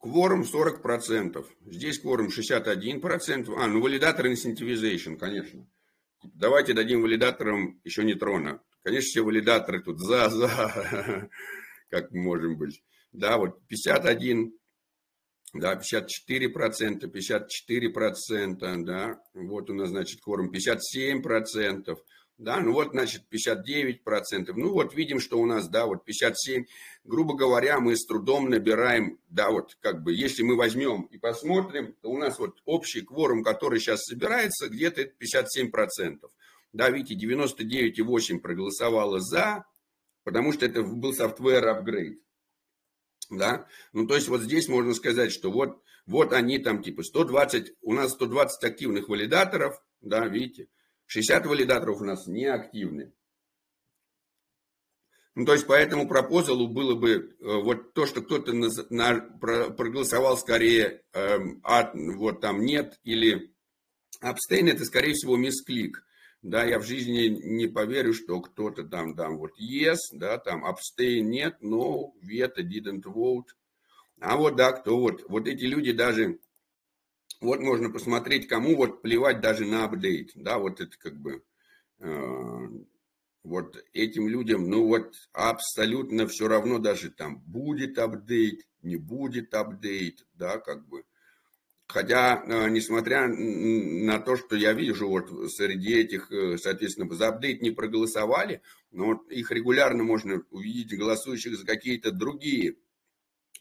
Кворум 40%. Здесь кворум 61%. А, ну валидатор incentivization, конечно. Давайте дадим валидаторам еще нейтрона. Конечно, все валидаторы тут за, за, *laughs* как можем быть. Да, вот 51, да, 54 процента, 54 процента, да, вот у нас, значит, кворум 57 процентов, да, ну вот, значит, 59 процентов, ну вот видим, что у нас, да, вот 57, грубо говоря, мы с трудом набираем, да, вот как бы, если мы возьмем и посмотрим, то у нас вот общий кворум, который сейчас собирается, где-то 57 процентов, да, видите, 99,8 проголосовало за, потому что это был software upgrade, да, ну то есть вот здесь можно сказать, что вот, вот они там типа 120, у нас 120 активных валидаторов, да, видите, 60 валидаторов у нас не активны. Ну, то есть, по этому пропозалу было бы э, вот то, что кто-то на, на, про, проголосовал скорее э, от, вот там нет или абстейн, это скорее всего мисклик. Да, я в жизни не поверю, что кто-то там, там вот yes, да, там abstain нет, no, veto, didn't vote. А вот, да, кто вот, вот эти люди даже вот можно посмотреть, кому вот плевать даже на апдейт. Да, вот это как бы э, вот этим людям, ну вот абсолютно все равно даже там будет апдейт, не будет апдейт, да, как бы. Хотя, э, несмотря на то, что я вижу вот среди этих, э, соответственно, за апдейт не проголосовали, но их регулярно можно увидеть голосующих за какие-то другие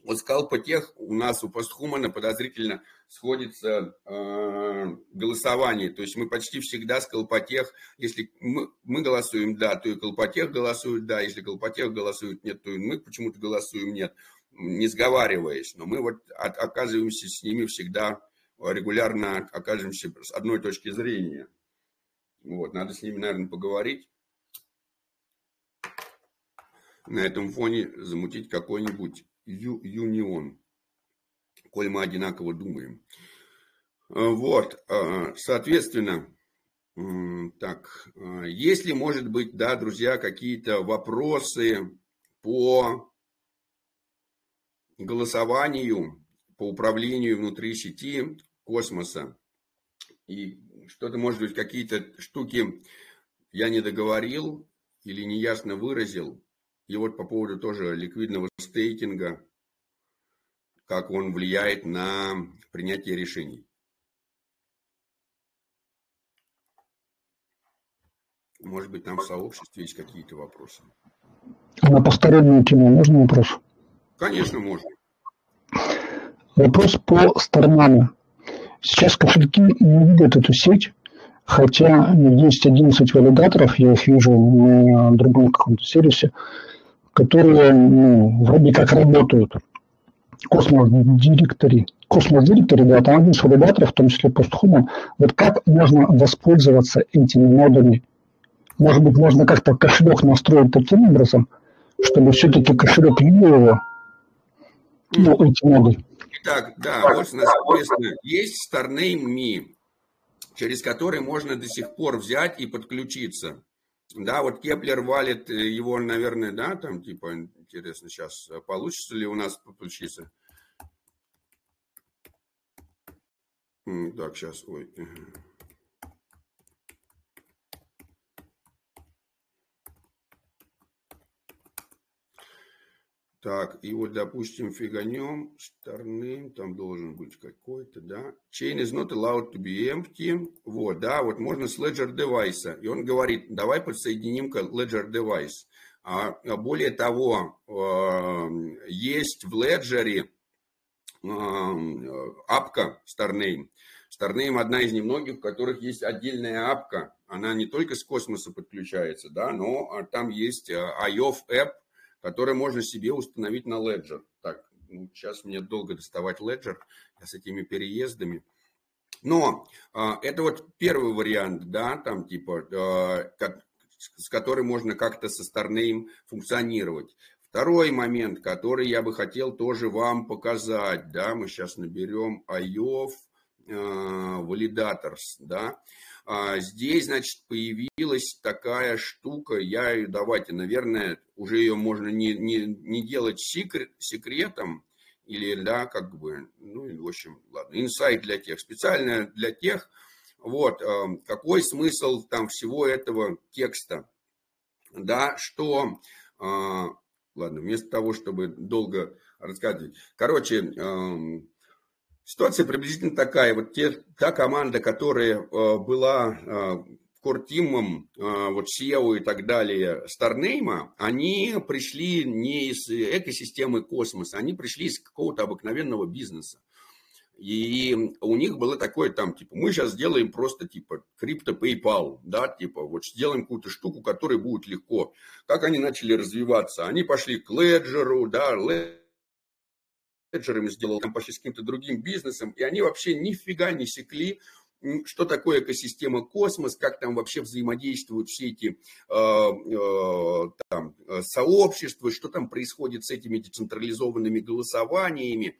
Вот Скалпотех у нас у Постхумана подозрительно сходится э, голосование. То есть мы почти всегда с Колпотех, если мы, мы голосуем да, то и Колпотех голосует да, если Колпотех голосует нет, то и мы почему-то голосуем нет, не сговариваясь. Но мы вот от, оказываемся с ними всегда регулярно оказываемся с одной точки зрения. Вот, надо с ними, наверное, поговорить. На этом фоне замутить какой-нибудь юнион, коль мы одинаково думаем. А, вот, а, соответственно, так, а, если, может быть, да, друзья, какие-то вопросы по голосованию, по управлению внутри сети космоса, и что-то, может быть, какие-то штуки я не договорил или неясно выразил, и вот по поводу тоже ликвидного стейкинга, как он влияет на принятие решений. Может быть, там в сообществе есть какие-то вопросы. А на постороннюю тему можно вопрос? Конечно, можно. Вопрос по Starname. Сейчас кошельки не видят эту сеть, хотя есть 11 валидаторов, я их вижу на другом каком-то сервисе, которые ну, вроде как работают. Cosmos Directory. Cosmos Directory, да, там один из в том числе Posthuman. Вот как можно воспользоваться этими нодами? Может быть, можно как-то кошелек настроить таким образом, чтобы все-таки кошелек его, ну, эти ноды. Итак, да, вот у нас написано, есть StarName.me, через который можно до сих пор взять и подключиться. Да, вот Keplr Wallet э, его, наверное, да, там типа, интересно, сейчас э, получится ли у нас подключиться. Так, сейчас, ой. Так, и вот, допустим, фиганем, стороны, там должен быть какой-то, да. Chain is not allowed to be empty. Вот, да, вот можно с Ledger Device. И он говорит, давай подсоединим к Ledger Device. А, а более того, э, есть в Ledger э, апка StarName. StarName одна из немногих, у которых есть отдельная апка. Она не только с космоса подключается, да, но а, там есть э, IOF App, которое можно себе установить на Ledger. Так, ну, сейчас мне долго доставать Ledger с этими переездами. Но э, это вот первый вариант, да, там типа, э, как, с которым можно как-то со стороны функционировать. Второй момент, который я бы хотел тоже вам показать, да, мы сейчас наберем IOF э, Validators, да, а здесь, значит, появилась такая штука, я давайте, наверное, уже ее можно не, не, не делать секрет, секретом, или, да, как бы, ну, в общем, ладно, инсайт для тех, специально для тех, вот, э, какой смысл там всего этого текста, да, что, э, ладно, вместо того, чтобы долго рассказывать, короче, эм, Ситуация приблизительно такая. Вот те, та команда, которая э, была э, кортимом, э, вот SEO и так далее, Старнейма, они пришли не из экосистемы космоса, они пришли из какого-то обыкновенного бизнеса. И у них было такое там, типа, мы сейчас сделаем просто, типа, крипто PayPal, да, типа, вот сделаем какую-то штуку, которая будет легко. Как они начали развиваться? Они пошли к Ledger, да, Ledger менеджерами сделал там почти с каким-то другим бизнесом, и они вообще нифига не секли, что такое экосистема космос, как там вообще взаимодействуют все эти э, э, там, сообщества, что там происходит с этими децентрализованными голосованиями.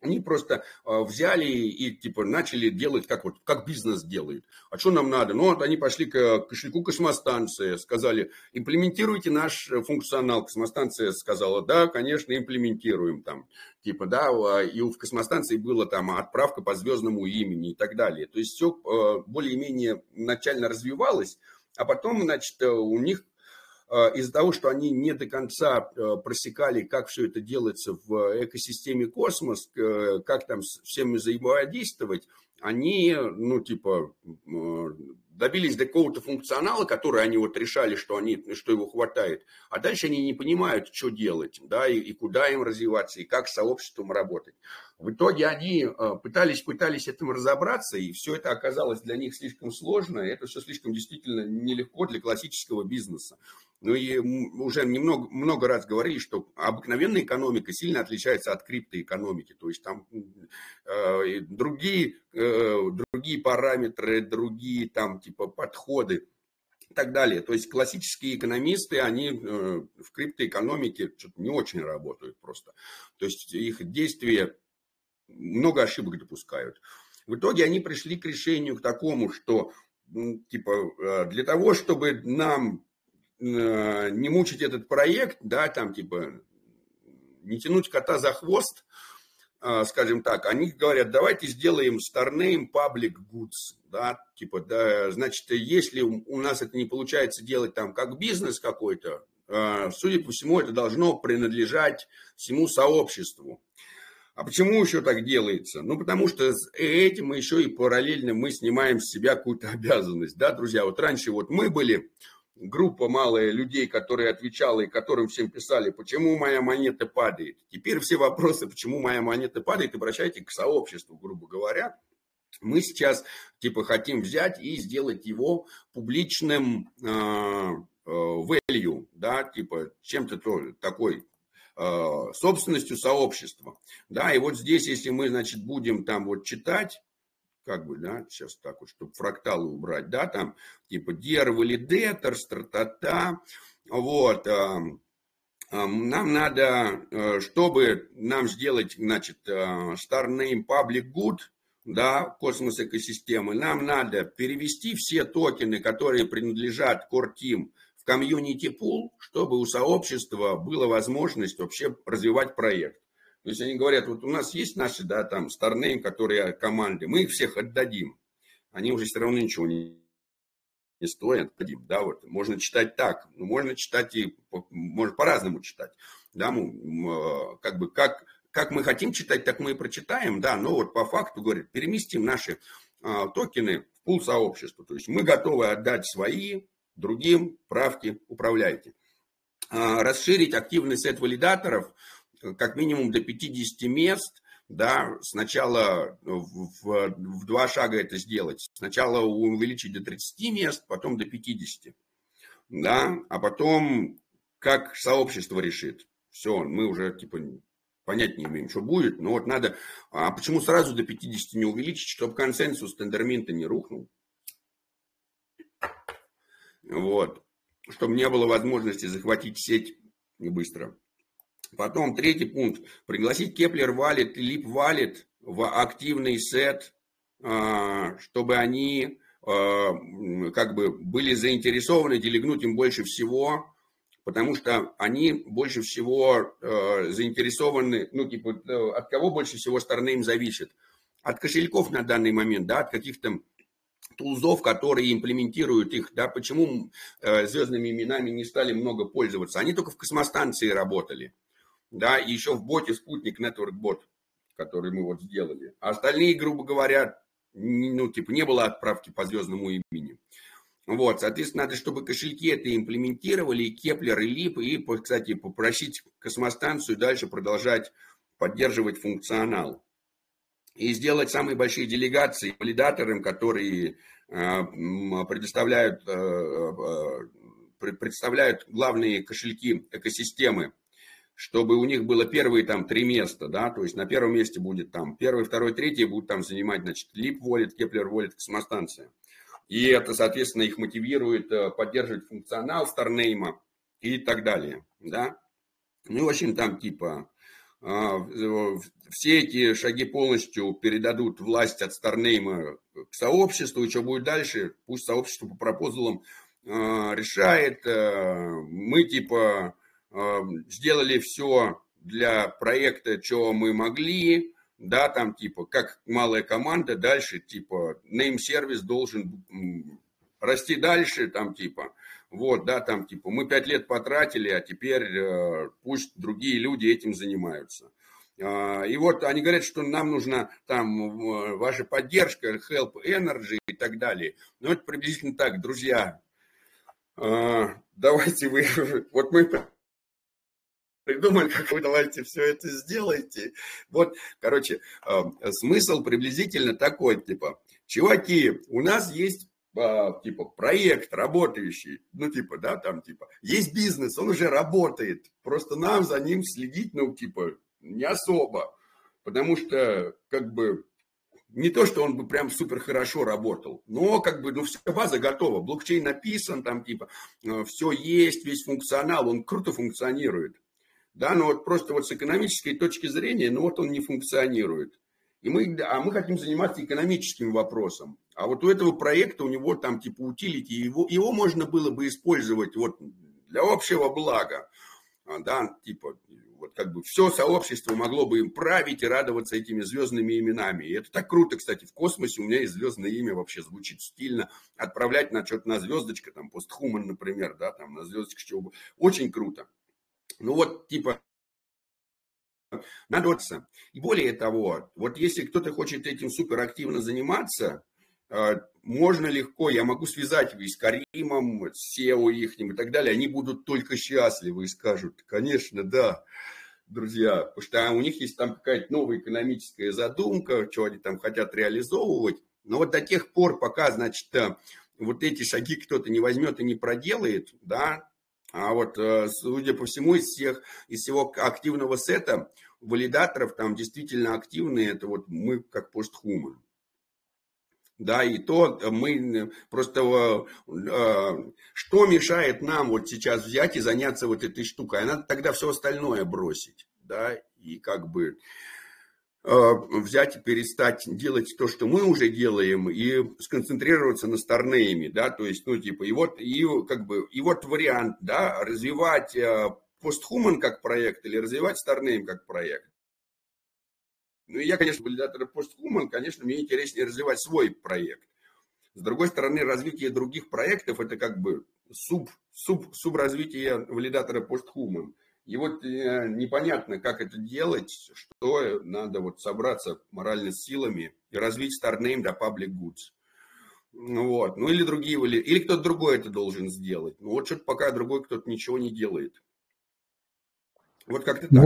Они просто а, взяли и типа начали делать, как вот как бизнес делает. А что нам надо? Ну вот они пошли к кошельку космостанции, сказали, имплементируйте наш функционал. Космостанция сказала, да, конечно, имплементируем там. Типа, да, а, и в космостанции было там отправка по звездному имени и так далее. То есть все а, более-менее начально развивалось, а потом, значит, у них из-за того, что они не до конца э, просекали, как все это делается в экосистеме космос, как там с всеми взаимодействовать, они, ну, типа, добились до какого-то функционала, который они вот решали, что, они, что его хватает, а дальше они не понимают, что делать, да, и, и куда им развиваться, и как с сообществом работать. В итоге они э, пытались, пытались этим разобраться, и все это оказалось для них слишком сложно, и это все слишком действительно нелегко для классического бизнеса. Ну и уже немного, много раз говорили, что обыкновенная экономика сильно отличается от криптоэкономики. То есть там э, другие, э, другие параметры, другие там типа подходы и так далее. То есть классические экономисты, они э, в криптоэкономике что-то не очень работают просто. То есть их действия много ошибок допускают. В итоге они пришли к решению к такому, что типа э, для того, чтобы нам не мучить этот проект, да, там типа не тянуть кота за хвост, э, скажем так, они говорят, давайте сделаем Starname Public Goods, да, типа, да, значит, если у нас это не получается делать там как бизнес какой-то, э, судя по всему, это должно принадлежать всему сообществу. А почему еще так делается? Ну, потому что этим мы еще и параллельно мы снимаем с себя какую-то *laughs* обязанность, да, друзья. Вот раньше вот мы были группа малая людей, которые отвечала и которым всем писали, почему моя монета падает. Теперь все вопросы, почему моя монета падает, обращайте к сообществу, грубо говоря. Мы сейчас типа хотим взять и сделать его публичным э, value, да, типа чем-то такой собственностью сообщества. Да, и вот здесь, если мы, значит, будем там вот читать, как бы, да, сейчас так вот, чтобы фракталы убрать, да, там, типа dear validator, стратата, вот, нам надо, э, чтобы нам сделать, значит, э, star name public good, да, космос экосистемы, нам надо перевести все токены, которые принадлежат Core Team в комьюнити пул, чтобы у сообщества была возможность вообще развивать проект. То есть они говорят, вот у нас есть наши, да, там, старнейм, которые команды, мы их всех отдадим. Они уже все равно ничего не, не стоят, отдадим, да, вот. Можно читать так, но можно читать и, можно по-разному читать. Да, мы, э, как бы, как, как мы хотим читать, так мы и прочитаем, да, но вот по факту, говорят, переместим наши а, токены в пул сообщества. То есть мы готовы отдать свои, другим, правки, управляйте. А, расширить активный сет валидаторов – как минимум до 50 мест, да, сначала в, в, два шага это сделать. Сначала увеличить до 30 мест, потом до 50. Да, а потом как сообщество решит. Все, мы уже типа понять не имеем, что будет. Но вот надо... А почему сразу до 50 не увеличить, чтобы консенсус тендерминта не рухнул? Вот. Чтобы не было возможности захватить сеть быстро. Потом третий пункт. Пригласить Kepler Wallet и Leap Wallet в активный сет, а, чтобы они а, как бы были заинтересованы, делегнуть им больше всего, потому что они больше всего а, заинтересованы, ну, типа, от кого больше всего стороны им зависит? От кошельков на данный момент, да, от каких-то tools ов, которые имплементируют их, да, почему звездными именами не стали много пользоваться. Они только в Cosmostation работали да, еще в боте Sputnik Network Bot, который мы вот сделали. А остальные, грубо говоря, ну, типа, не было отправки по звездному имени. Вот, соответственно, надо, чтобы кошельки это имплементировали, и Keplr, и Leap, и, кстати, попросить Cosmostation дальше продолжать поддерживать функционал. И сделать самые большие делегации валидаторам, которые э, предоставляют, э, э, представляют главные кошельки экосистемы чтобы у них было первые там три места, да, то есть на первом месте будет там первый, второй, третий будут там занимать, значит, Leap Wallet, Keplr Wallet, Cosmostation. И это, соответственно, их мотивирует э, поддерживать функционал Starname и так далее, да. Ну, в общем, там типа а, все эти шаги полностью передадут власть от Старнейма к сообществу, и что будет дальше, пусть сообщество по пропозалам а, решает. Э, мы типа сделали все для проекта, что мы могли, да, там типа, как малая команда, дальше типа, name-сервис должен расти дальше, там типа, вот, да, там типа, мы пять лет потратили, а теперь э, пусть другие люди этим занимаются. А, и вот они говорят, что нам нужна там ваша поддержка, help energy и так далее. Ну, это приблизительно так, друзья. А, давайте вы, *laughs* вот мы придумали, как вы давайте все это сделайте. Вот, короче, а, смысл приблизительно такой, типа, чуваки, у нас есть типа проект работающий, ну типа, да, там типа, есть бизнес, он уже работает, просто нам за ним следить, ну типа, не особо, потому что, как бы, не то, что он бы прям супер хорошо работал, но как бы, ну, вся база готова, блокчейн написан, там типа, э, все есть, весь функционал, он круто функционирует, да, но вот просто вот с экономической точки зрения, ну, вот он не функционирует. И мы, а мы хотим заниматься экономическим вопросом. А вот у этого проекта, у него там типа утилити, его, его можно было бы использовать вот для общего блага. А, да, типа, вот как бы все сообщество могло бы им править и радоваться этими звездными именами. И это так круто, кстати, в космосе у меня есть звездное имя, вообще звучит стильно. Отправлять на что-то на звездочка, там, постхуман, например, да, там, на звездочка, чего Очень круто. Ну вот, типа, надо и более того, вот если кто-то хочет этим суперактивно заниматься, а, можно легко, я могу связать с Каримом, с SEO их и так далее, они будут только счастливы и скажут, конечно, да, друзья, потому что у них есть там какая-то новая экономическая задумка, что они там хотят реализовывать, но вот до тех пор, пока, значит, э, вот эти шаги кто-то не возьмет и не проделает, да, а вот, э, судя по всему, из всех, из всего активного сета валидаторов там действительно активные, это вот мы как постхуман. Да, и то мы просто, э, что мешает нам вот сейчас взять и заняться вот этой штукой? А надо тогда все остальное бросить, да, и как бы э, взять и перестать делать то, что мы уже делаем, и сконцентрироваться на старнейме, да, то есть, ну, типа, и вот, и как бы, и вот вариант, да, развивать постхуман э, как проект или развивать старнейм как проект. Ну, и я, конечно, валидатор постхуман, конечно, мне интереснее развивать свой проект. С другой стороны, развитие других проектов – это как бы суб, суб, субразвитие валидатора постхуман. И вот э, непонятно, как это делать, что надо вот собраться морально силами и развить StarName до Public Goods. Вот. Ну или другие, или, или кто-то другой это должен сделать. Ну вот что-то пока другой кто-то ничего не делает. Вот как-то так.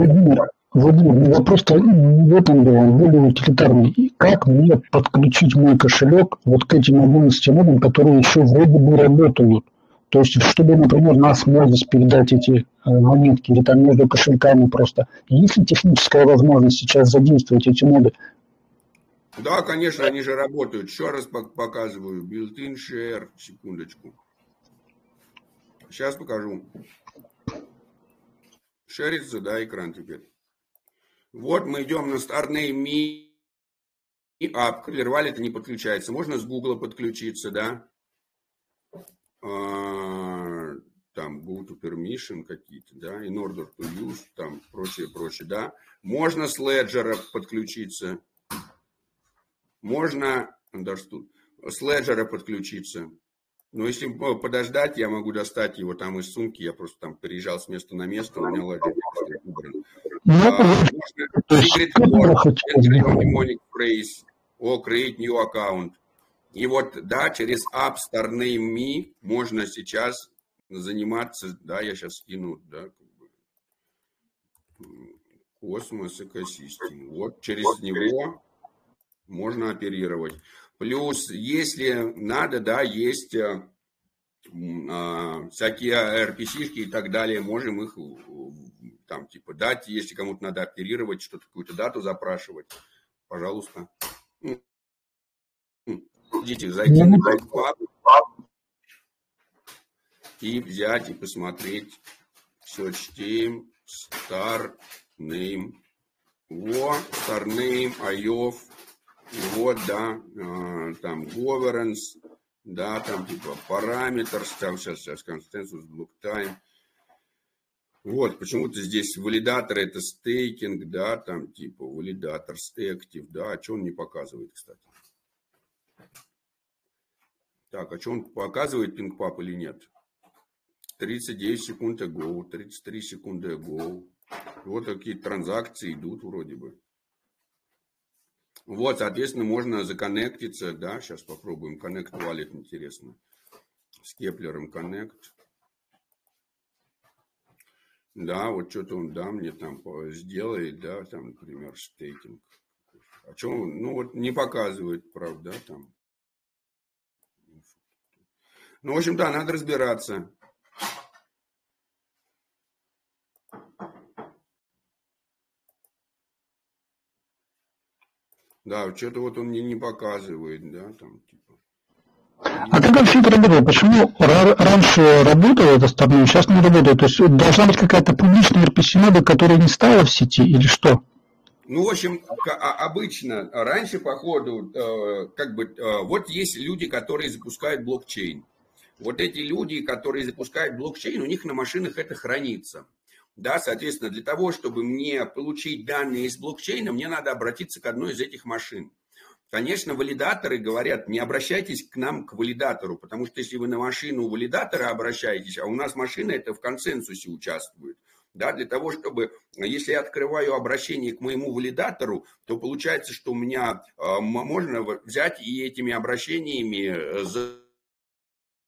Владимир, вопрос-то в этом был, он более утилитарный. Как мне подключить мой кошелек вот к этим 11 нодам, которые еще вроде бы работают? То есть, чтобы, например, нас возможность передать эти э, монетки или там между кошельками просто. Есть ли техническая возможность сейчас задействовать эти ноды? Да, конечно, они же работают. Еще раз показываю. Built-in. Секундочку. Сейчас покажу. Шерится, да, экран теперь. Вот мы идем на Starname Me App. Clearwallet это не подключается. Можно с Google подключиться, да. А, там go to permission какие-то, да, in order to use, там прочее, прочее, да. Можно с Ledger подключиться. Можно, даже тут, с Ledger подключиться. Но если подождать, я могу достать его там из сумки. Я просто там переезжал с места на место, у меня Ledger убран. Ну, а, secret word, mnemonic phrase, о, create new account. И вот, да, через Name Me можно сейчас заниматься, да, я сейчас скину, да, как бы, космос экосистем. Вот через него можно оперировать. Плюс, если надо, да, есть э, а, всякие RPC-шки и так далее, можем их там типа дать, если кому-то надо оперировать, что-то какую-то дату запрашивать, пожалуйста. Идите, зайти на Club и взять и посмотреть search team star name. Во, star name, IOF, вот, да, а, там governance, да, там типа параметр, там сейчас, сейчас консенсус, block time. Вот, почему-то здесь валидатор это стейкинг, да, там типа валидатор, стейктив, да, а что он не показывает, кстати? Так, а что он показывает пинг-пап или нет? 39 секунд ago, 33 секунды ago. Вот такие транзакции идут вроде бы. Вот, соответственно, можно законнектиться, да, сейчас попробуем. Connect Wallet, интересно. С Кеплером Connect. Да, вот что-то он, да, мне там сделает, да, там, например, стейкинг. А что он, ну вот не показывает, правда, там. Ну, в общем, да, надо разбираться. Да, что-то вот он мне не показывает, да, там, типа. А как все это работает? Почему раньше работало это стабильно, сейчас не работает? То есть должна быть какая-то публичная RPC-нода, которая не стала в сети или что? Ну, в общем, а, обычно раньше, по ходу, э, как бы, э, вот есть люди, которые запускают блокчейн. Вот эти люди, которые запускают блокчейн, у них на машинах это хранится. Да, соответственно, для того, чтобы мне получить данные из блокчейна, мне надо обратиться к одной из этих машин. Конечно, валидаторы говорят, не обращайтесь к нам, к валидатору, потому что если вы на машину валидатора обращаетесь, а у нас машина это в консенсусе участвует, да, для того, чтобы, если я открываю обращение к моему валидатору, то получается, что у меня э, можно взять и этими обращениями э,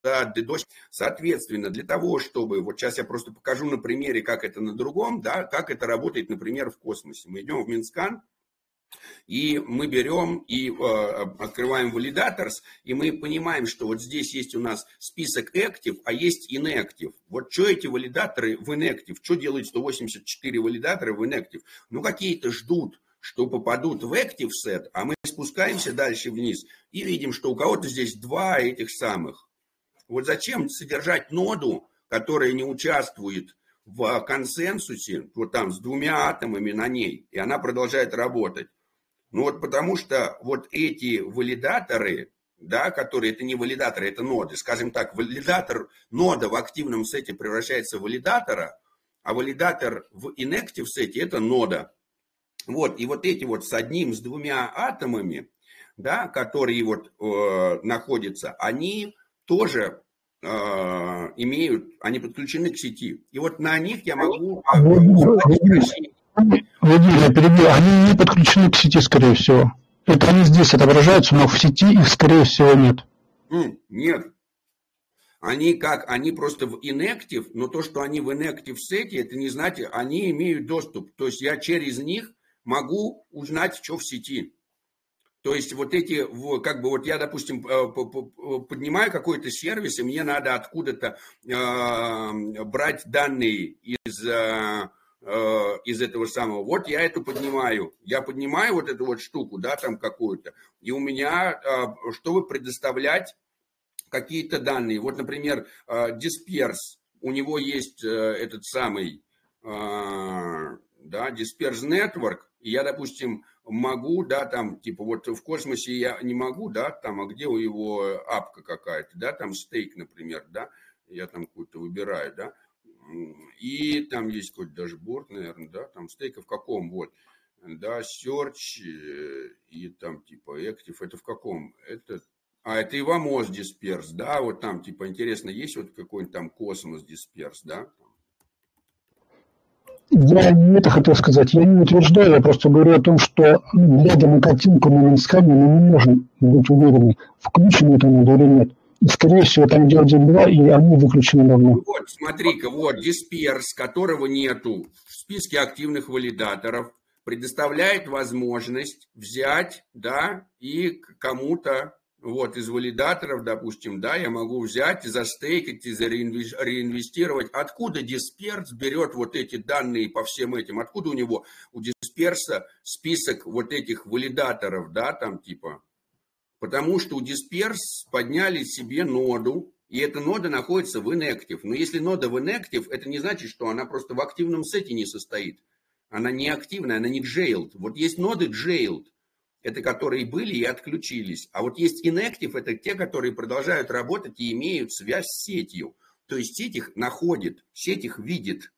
да, DDoS. Соответственно, для того, чтобы, вот сейчас я просто покажу на примере, как это на другом, да, как это работает, например, в космосе. Мы идем в Mintscan, и мы берем и э, открываем validators, и мы понимаем, что вот здесь есть у нас список active, а есть inactive. Вот что эти валидаторы в inactive? Что делают 184 валидатора в inactive? Ну, какие-то ждут, что попадут в active set, а мы спускаемся дальше вниз и видим, что у кого-то здесь два этих самых. Вот зачем содержать ноду, которая не участвует в консенсусе, вот там с двумя атомами на ней, и она продолжает работать. Ну вот потому что вот эти валидаторы, да, которые, это не валидаторы, это ноды, скажем так, валидатор, нода в активном сете превращается в валидатора, а валидатор в inactive сете это нода. Вот, и вот эти вот с одним, с двумя атомами, да, которые вот э, находятся, они тоже э, имеют, они подключены к сети. И вот на них я могу... Владимир, я перебью, они не подключены к сети, скорее всего. Это они здесь отображаются, но в сети их, скорее всего, нет. Нет. Они как, они просто в inactive, но то, что они в inactive сети, это не значит, они имеют доступ. То есть я через них могу узнать, что в сети. То есть вот эти, как бы вот я, допустим, э, поднимаю какой-то сервис, и мне надо откуда-то э, брать данные из, э, из этого самого. Вот я это поднимаю. Я поднимаю вот эту вот штуку, да, там какую-то, и у меня, чтобы предоставлять какие-то данные. Вот, например, Disperse, у него есть этот самый, да, Disperse Network, и я, допустим, могу, да, там, типа, вот в космосе я не могу, да, там, а где у его апка какая-то, да, там стейк, например, да, я там какую-то выбираю, да, и там есть какой-то дашборд, наверное, да, там стейка в каком, вот, да, search э, и там типа active, это в каком? Это, а, это Ивамоз дисперс, да, вот там, типа, интересно, есть вот какой-нибудь там космос дисперс, да, я не это хотел сказать. Я не утверждаю, я просто говорю о том, что, глядя на картинку на Минскане, мы не можем быть уверены, включено это надо или нет. И, скорее всего, там идет 1-2, и они выключены давно. Вот, смотри-ка, вот, дисперс, которого нету в списке активных валидаторов, предоставляет возможность взять, да, и кому-то вот, из валидаторов, допустим, да, я могу взять, застейкать и реинвестировать. Откуда Дисперс берет вот эти данные по всем этим? Откуда у него, у Дисперса список вот этих валидаторов, да, там типа? Потому что у Дисперс подняли себе ноду, и эта нода находится в inactive. Но если нода в inactive, это не значит, что она просто в активном сете не состоит. Она не активная, она не jailed. Вот есть ноды jailed это которые были и отключились. А вот есть inactive, это те, которые продолжают работать и имеют связь с сетью. То есть сеть их находит, сеть их видит.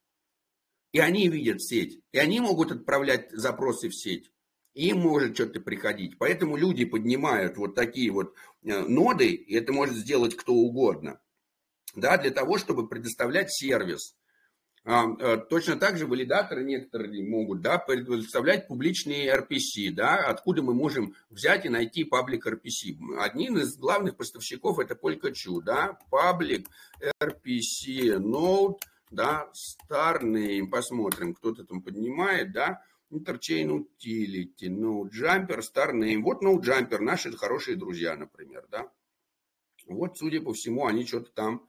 И они видят сеть. И они могут отправлять запросы в сеть. Им может что-то приходить. Поэтому люди поднимают вот такие вот э, ноды, и это может сделать кто угодно. Да, для того, чтобы предоставлять сервис. А, э, точно так же валидаторы некоторые могут да, предоставлять публичные RPC, да, откуда мы можем взять и найти паблик RPC. Один из главных поставщиков это Polkachoo, да, паблик RPC Node, да, star посмотрим, кто-то там поднимает, да, Interchain Utility, Node Jumper, Star. Вот Node Jumper, наши хорошие друзья, например, да. Вот, судя по всему, они что-то там,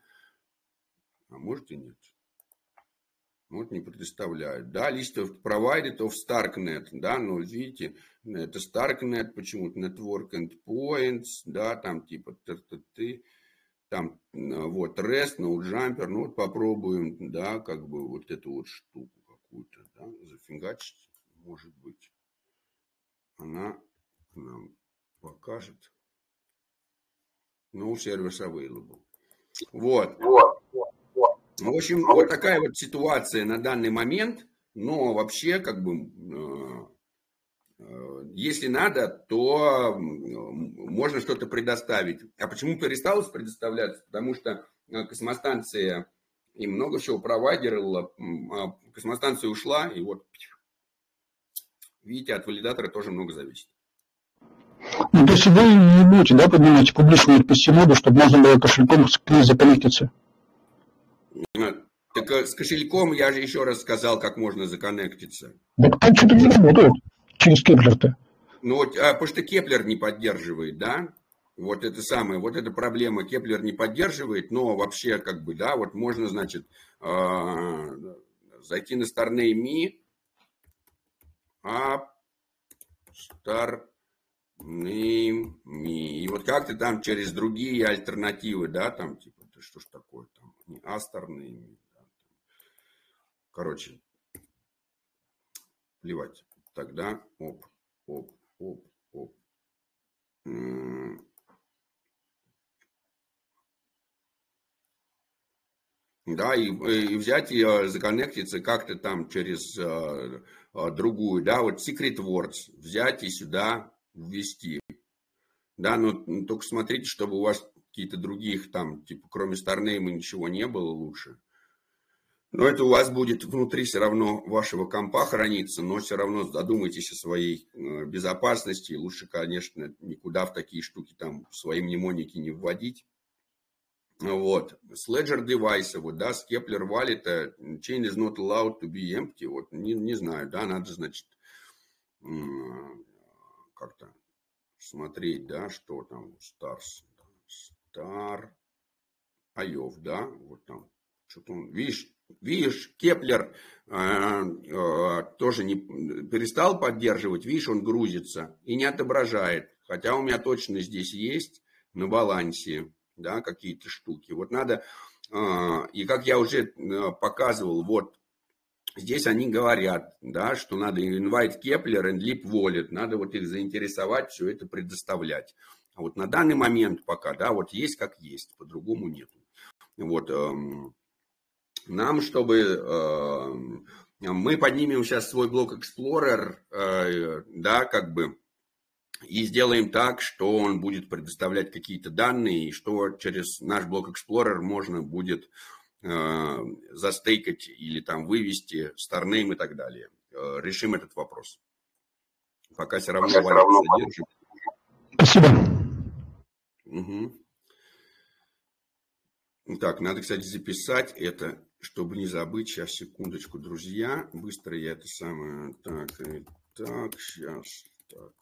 а может и нет. Вот не предоставляют. Да, list of provided of Starknet, да, ну, видите, это Starknet, почему-то Network Endpoints, да, там типа ты, там вот REST, NodeJumper, ну вот попробуем, да, как бы вот эту вот штуку какую-то, да, зафигачить, может быть, она нам покажет. No service available. Вот. Вот. В общем, вот такая вот ситуация на данный момент. Но вообще, как бы, э, э, если надо, то можно что-то предоставить. А почему пересталось предоставляться? Потому что э, космостанция и много чего провайдерила, а Cosmostation ушла, и вот, видите, от валидатора тоже много зависит. Ну, то есть вы не будете, да, поднимать публичную RPC-ноду, чтобы можно было кошельком к ней законнектиться? Так э, с кошельком я же еще раз сказал, как можно законнектиться. Так там что-то не работает через Keplr-то. Ну вот, а, потому что Keplr не поддерживает, да? Вот это самое, вот эта проблема Keplr не поддерживает, но вообще как бы, да, вот можно, значит, э, зайти на StarName, а StarName, и вот как-то там через другие альтернативы, да, там типа, что ж такое там, не астерные, Короче, плевать. Тогда оп, оп, оп, оп. Да, и, и взять и законнектиться как-то там через э, другую, да, вот Secret Words взять и сюда ввести. Да, но только смотрите, чтобы у вас какие-то других там, типа, кроме Старнейма ничего не было лучше. Но это у вас будет внутри все равно вашего компа храниться, но все равно задумайтесь о своей э, безопасности. Лучше, конечно, никуда в такие штуки там свои мнемоники не вводить. Вот. С Ledger девайса, вот, да, с Kepler Wallet, chain is not allowed to be empty. Вот, не, не знаю, да, надо, значит, как-то смотреть, да, что там, Stars, Star, Айов, да, вот там, что-то он, видишь, Видишь, Кеплер э, э, тоже не перестал поддерживать, видишь, он грузится и не отображает. Хотя у меня точно здесь есть на балансе да, какие-то штуки. Вот надо, э, и как я уже э, показывал, вот здесь они говорят, да, что надо invite Kepler and Leap Wallet, надо вот их заинтересовать, все это предоставлять. А вот на данный момент пока, да, вот есть как есть, по-другому нету. Вот, эм, нам, чтобы э, мы поднимем сейчас свой блок Explorer, э, да, как бы, и сделаем так, что он будет предоставлять какие-то данные, и что через наш блок Explorer можно будет э, застейкать или там вывести старнейм и так далее. Э, решим этот вопрос. Пока все равно валют содержим. Спасибо. Угу. Так, надо, кстати, записать это чтобы не забыть, сейчас, секундочку, друзья, быстро я это самое, так, и так, сейчас, так,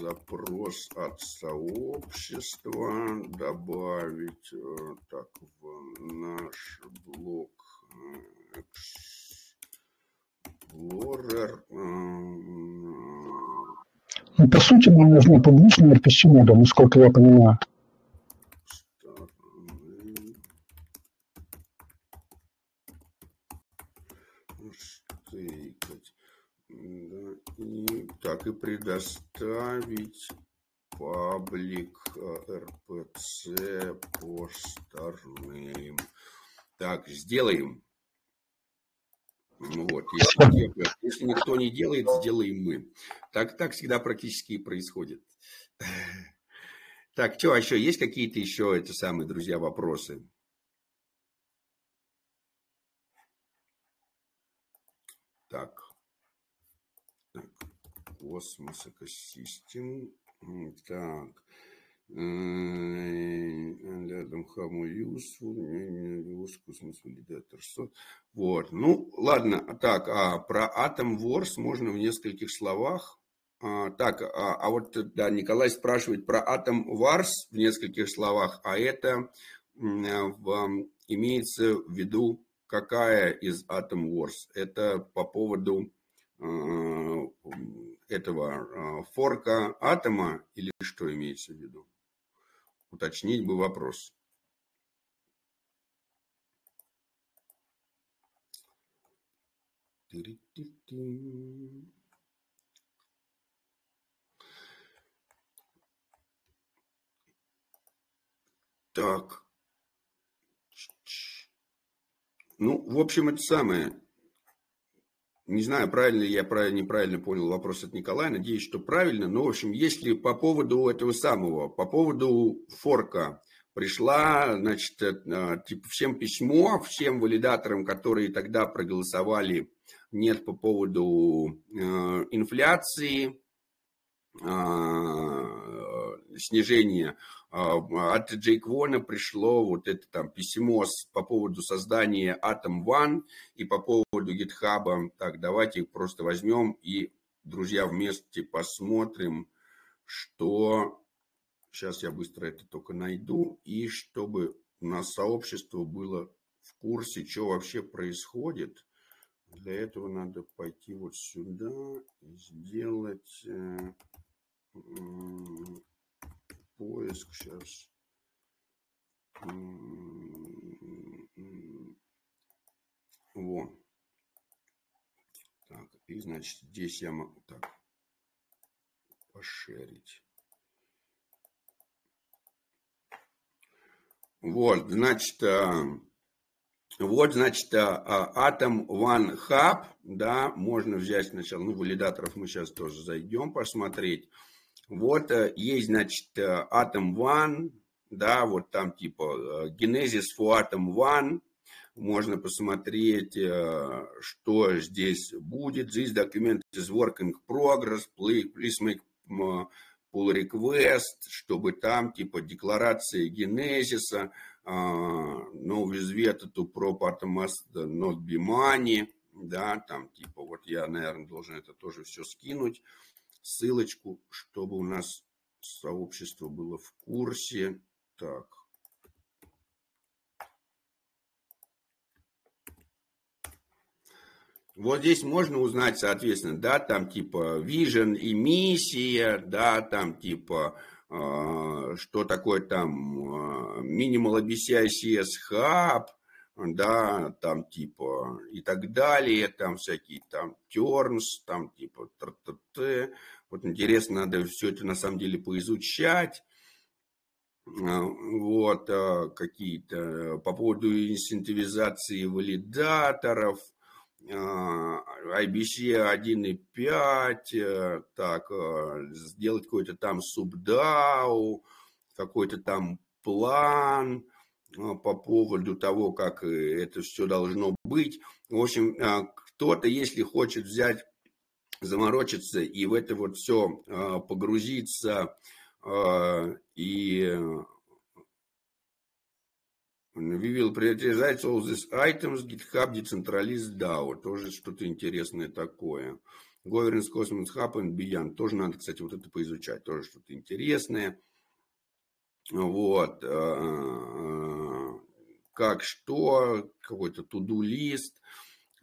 запрос от сообщества добавить, э, так, в наш блок Explorer. Ну, по сути, нам нужны публичные RPC-моды, насколько я понимаю. И предоставить паблик rpc э, по старным. Так, сделаем. Вот, если, *laughs* если никто не делает, сделаем мы. Так, так всегда практически и происходит. *laughs* Так, что, а еще есть какие-то еще, это самые, друзья, вопросы? Так. так. Космос экосистем. Так. Рядом хаму useful, космос валидатор. Вот. Ну, ладно. Так, а про Atom Wars можно в нескольких словах. А, так, а, а вот, да, Николай спрашивает про Atom Wars в нескольких словах, а это в, имеется в виду какая из Atom Wars? Это по поводу э, этого э, форка атома или что имеется в виду? Уточнить бы вопрос. Так. Ну, в общем, это самое. Не знаю, правильно ли я правильно, неправильно понял вопрос от Николая. Надеюсь, что правильно. Но, в общем, если по поводу этого самого, по поводу форка, пришла, значит, типа всем письмо, всем валидаторам, которые тогда проголосовали нет по поводу э, инфляции, а, снижения от Джейк Вона пришло вот это там письмо с, по поводу создания Atom One и по поводу GitHub. Так, давайте их просто возьмем и, друзья, вместе посмотрим, что... Сейчас я быстро это только найду. И чтобы у нас сообщество было в курсе, что вообще происходит. Для этого надо пойти вот сюда и сделать э, поиск сейчас. Во. Так, и значит здесь я могу так пошерить. Вот, значит, э, вот, значит, э, Atom One Hub, да, можно взять сначала, ну, валидаторов мы сейчас тоже зайдем посмотреть. Вот э, есть, значит, э, Atom One, да, вот там типа Genesis for Atom One, можно посмотреть, что здесь будет. This document is working progress, please make pull request, чтобы там типа декларация генезиса, no визвета to proper must not be money, да, там типа вот я, наверное, должен это тоже все скинуть, ссылочку, чтобы у нас сообщество было в курсе. Так. Вот здесь можно узнать, соответственно, да, там типа vision и миссия, да, там типа э, что такое там э, minimal ABCICS hub, да, там типа и так далее, там всякие там terms, там типа т -т -т. Вот интересно, надо все это на самом деле поизучать. А, вот а, какие-то по поводу инцентивизации валидаторов, IBC 1.5, так, а, сделать какой-то там субдау, какой-то там план, по поводу того, как это все должно быть. В общем, кто-то, если хочет взять заморочиться и в это вот все а, погрузиться а, и We will prioritize all these items, GitHub Decentralized DAO. Тоже что-то интересное такое. Governance Cosmos Hub and Beyond. Тоже надо, кстати, вот это поизучать. Тоже что-то интересное. Вот. А, как что, какой-то туду-лист.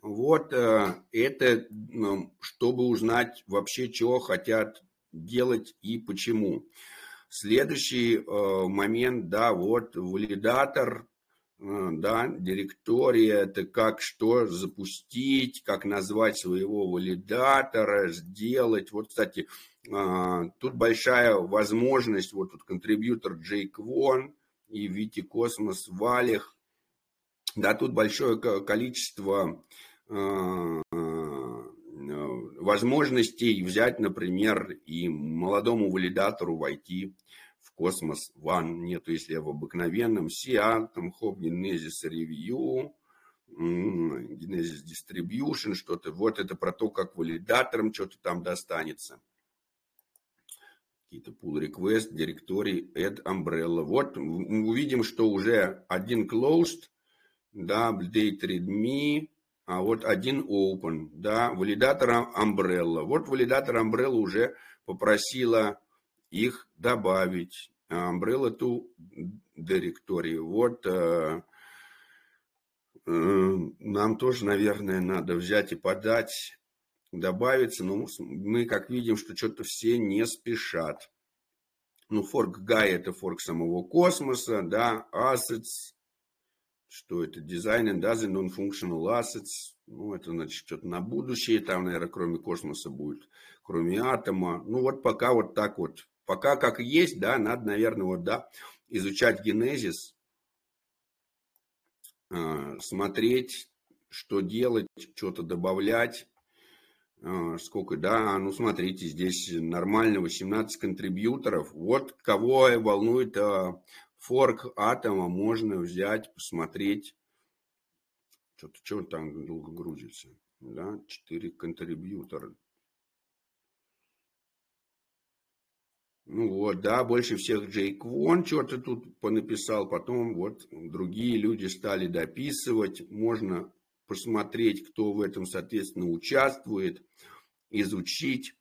Вот э, это, чтобы узнать вообще, чего хотят делать и почему. Следующий э, момент, да, вот валидатор, э, да, директория, это как что запустить, как назвать своего валидатора, сделать. Вот, кстати, тут большая возможность, вот тут контрибьютор Джейк Вон и Вити Космос Валих, да, тут большое количество возможностей взять, например, и молодому валидатору войти в космос ван. Нету, если в обыкновенном CA, там Hop Genesis Review, Genesis Distribution, что-то. Вот это про то, как валидаторам что-то там достанется. Какие-то pull request, директорий, add umbrella. Вот мы увидим, что уже один closed, да, date readme, а вот один open, да, валидатор umbrella. Вот валидатор umbrella уже попросила их добавить. Umbrella to директории. Вот э, э, нам тоже, наверное, надо взять и подать, добавиться. Но мы, как видим, что что-то все не спешат. Ну, форк Гай – это форк самого космоса, да, assets, что это дизайн and other non-functional assets, ну, это значит что-то на будущее, там, наверное, кроме космоса будет, кроме атома. Ну, вот пока вот так вот, пока как есть, да, надо, наверное, вот, да, изучать генезис, а, смотреть, что делать, что-то добавлять, а, сколько, да, ну смотрите, здесь нормально 18 контрибьюторов. Вот кого волнует а, форк атома, можно взять, посмотреть. Что-то что там долго грузится. Да, 4 контрибьютора. Ну вот, да, больше всех Джейк Вон что-то тут понаписал, потом вот другие люди стали дописывать, можно посмотреть, кто в этом, соответственно, участвует, изучить,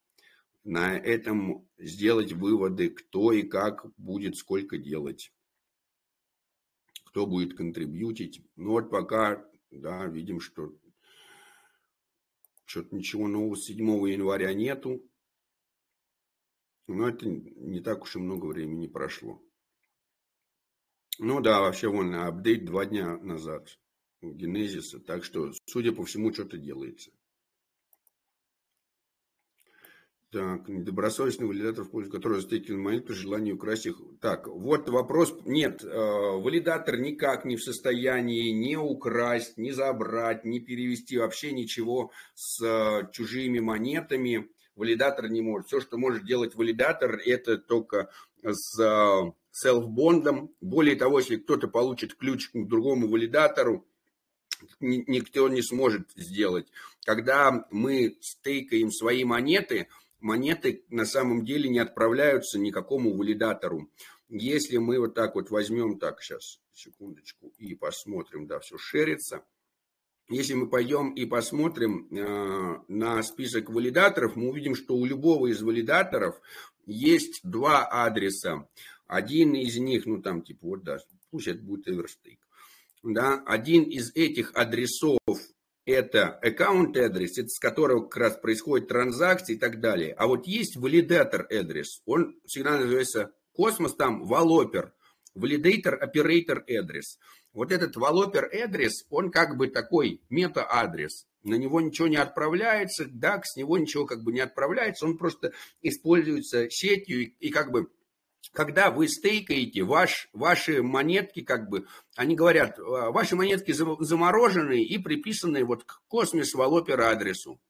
на этом сделать выводы, кто и как будет сколько делать, кто будет контрибьютить. Ну вот пока, да, видим, что что-то ничего нового с 7 января нету. Но это не так уж и много времени прошло. Ну да, вообще вон апдейт два дня назад генезиса. Так что, судя по всему, что-то делается. Так, валидатор, в пользу которого стейкинг монет при желании украсть их. Так, вот вопрос. Нет, э, валидатор никак не в состоянии не украсть, не забрать, не перевести вообще ничего с э, чужими монетами валидатор не может. Все, что может делать валидатор, это только с селф-бондом. Более того, если кто-то получит ключ к другому валидатору, никто не сможет сделать. Когда мы стейкаем свои монеты, монеты на самом деле не отправляются никакому валидатору. Если мы вот так вот возьмем, так, сейчас, секундочку, и посмотрим, да, все шерится – если мы пойдем и посмотрим э, на список валидаторов, мы увидим, что у любого из валидаторов есть два адреса. Один из них, ну там типа вот да, пусть это будет Everstake. Да, один из этих адресов это аккаунт адрес, с которого как раз происходит транзакции и так далее. А вот есть валидатор адрес, он всегда называется космос, там валопер, валидатор оператор адрес. Вот этот валопер адрес, он как бы такой мета-адрес. На него ничего не отправляется, да, с него ничего как бы не отправляется, он просто используется сетью и, и как бы когда вы стейкаете, ваш, ваши монетки, как бы, они говорят, «А, ваши монетки заморожены и приписаны вот к космос валопер адресу.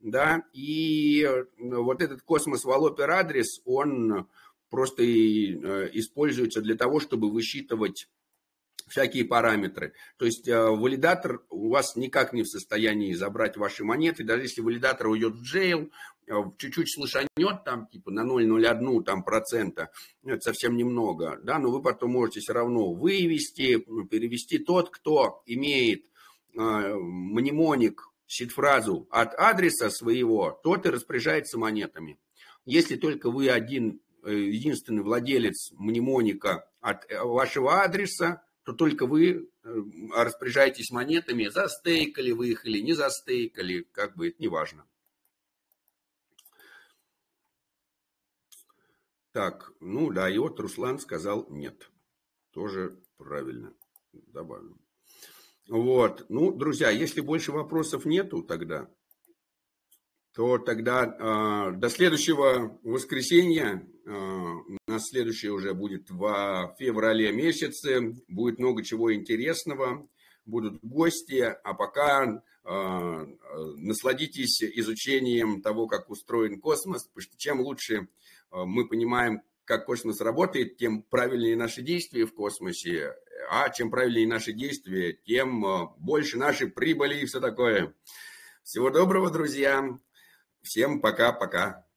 Да, и э, вот этот космос валопер адрес, он просто и, э, используется для того, чтобы высчитывать всякие параметры. То есть э, валидатор у вас никак не в состоянии забрать ваши монеты, даже если валидатор уйдет в джейл, э, чуть-чуть слышанет там типа на 0,01 там процента, ну, это совсем немного, да, но вы потом можете все равно вывести, перевести тот, кто имеет э, мнемоник, сид-фразу от адреса своего, тот и распоряжается монетами. Если только вы один, единственный владелец мнемоника от вашего адреса, то только вы э, распоряжаетесь монетами, застейкали вы их или не застейкали, как бы это не важно. Так, ну да, и вот Руслан сказал нет. Тоже правильно добавим. Вот, ну, друзья, если больше вопросов нету тогда, то тогда э, до следующего воскресенья, на следующее уже будет в феврале месяце, будет много чего интересного, будут гости, а пока э, насладитесь изучением того, как устроен космос, потому что чем лучше э, мы понимаем, как космос работает, тем правильнее наши действия в космосе, А чем правильнее наши действия, тем э, больше нашей прибыли и все такое. Всего доброго, друзья. Всем пока-пока.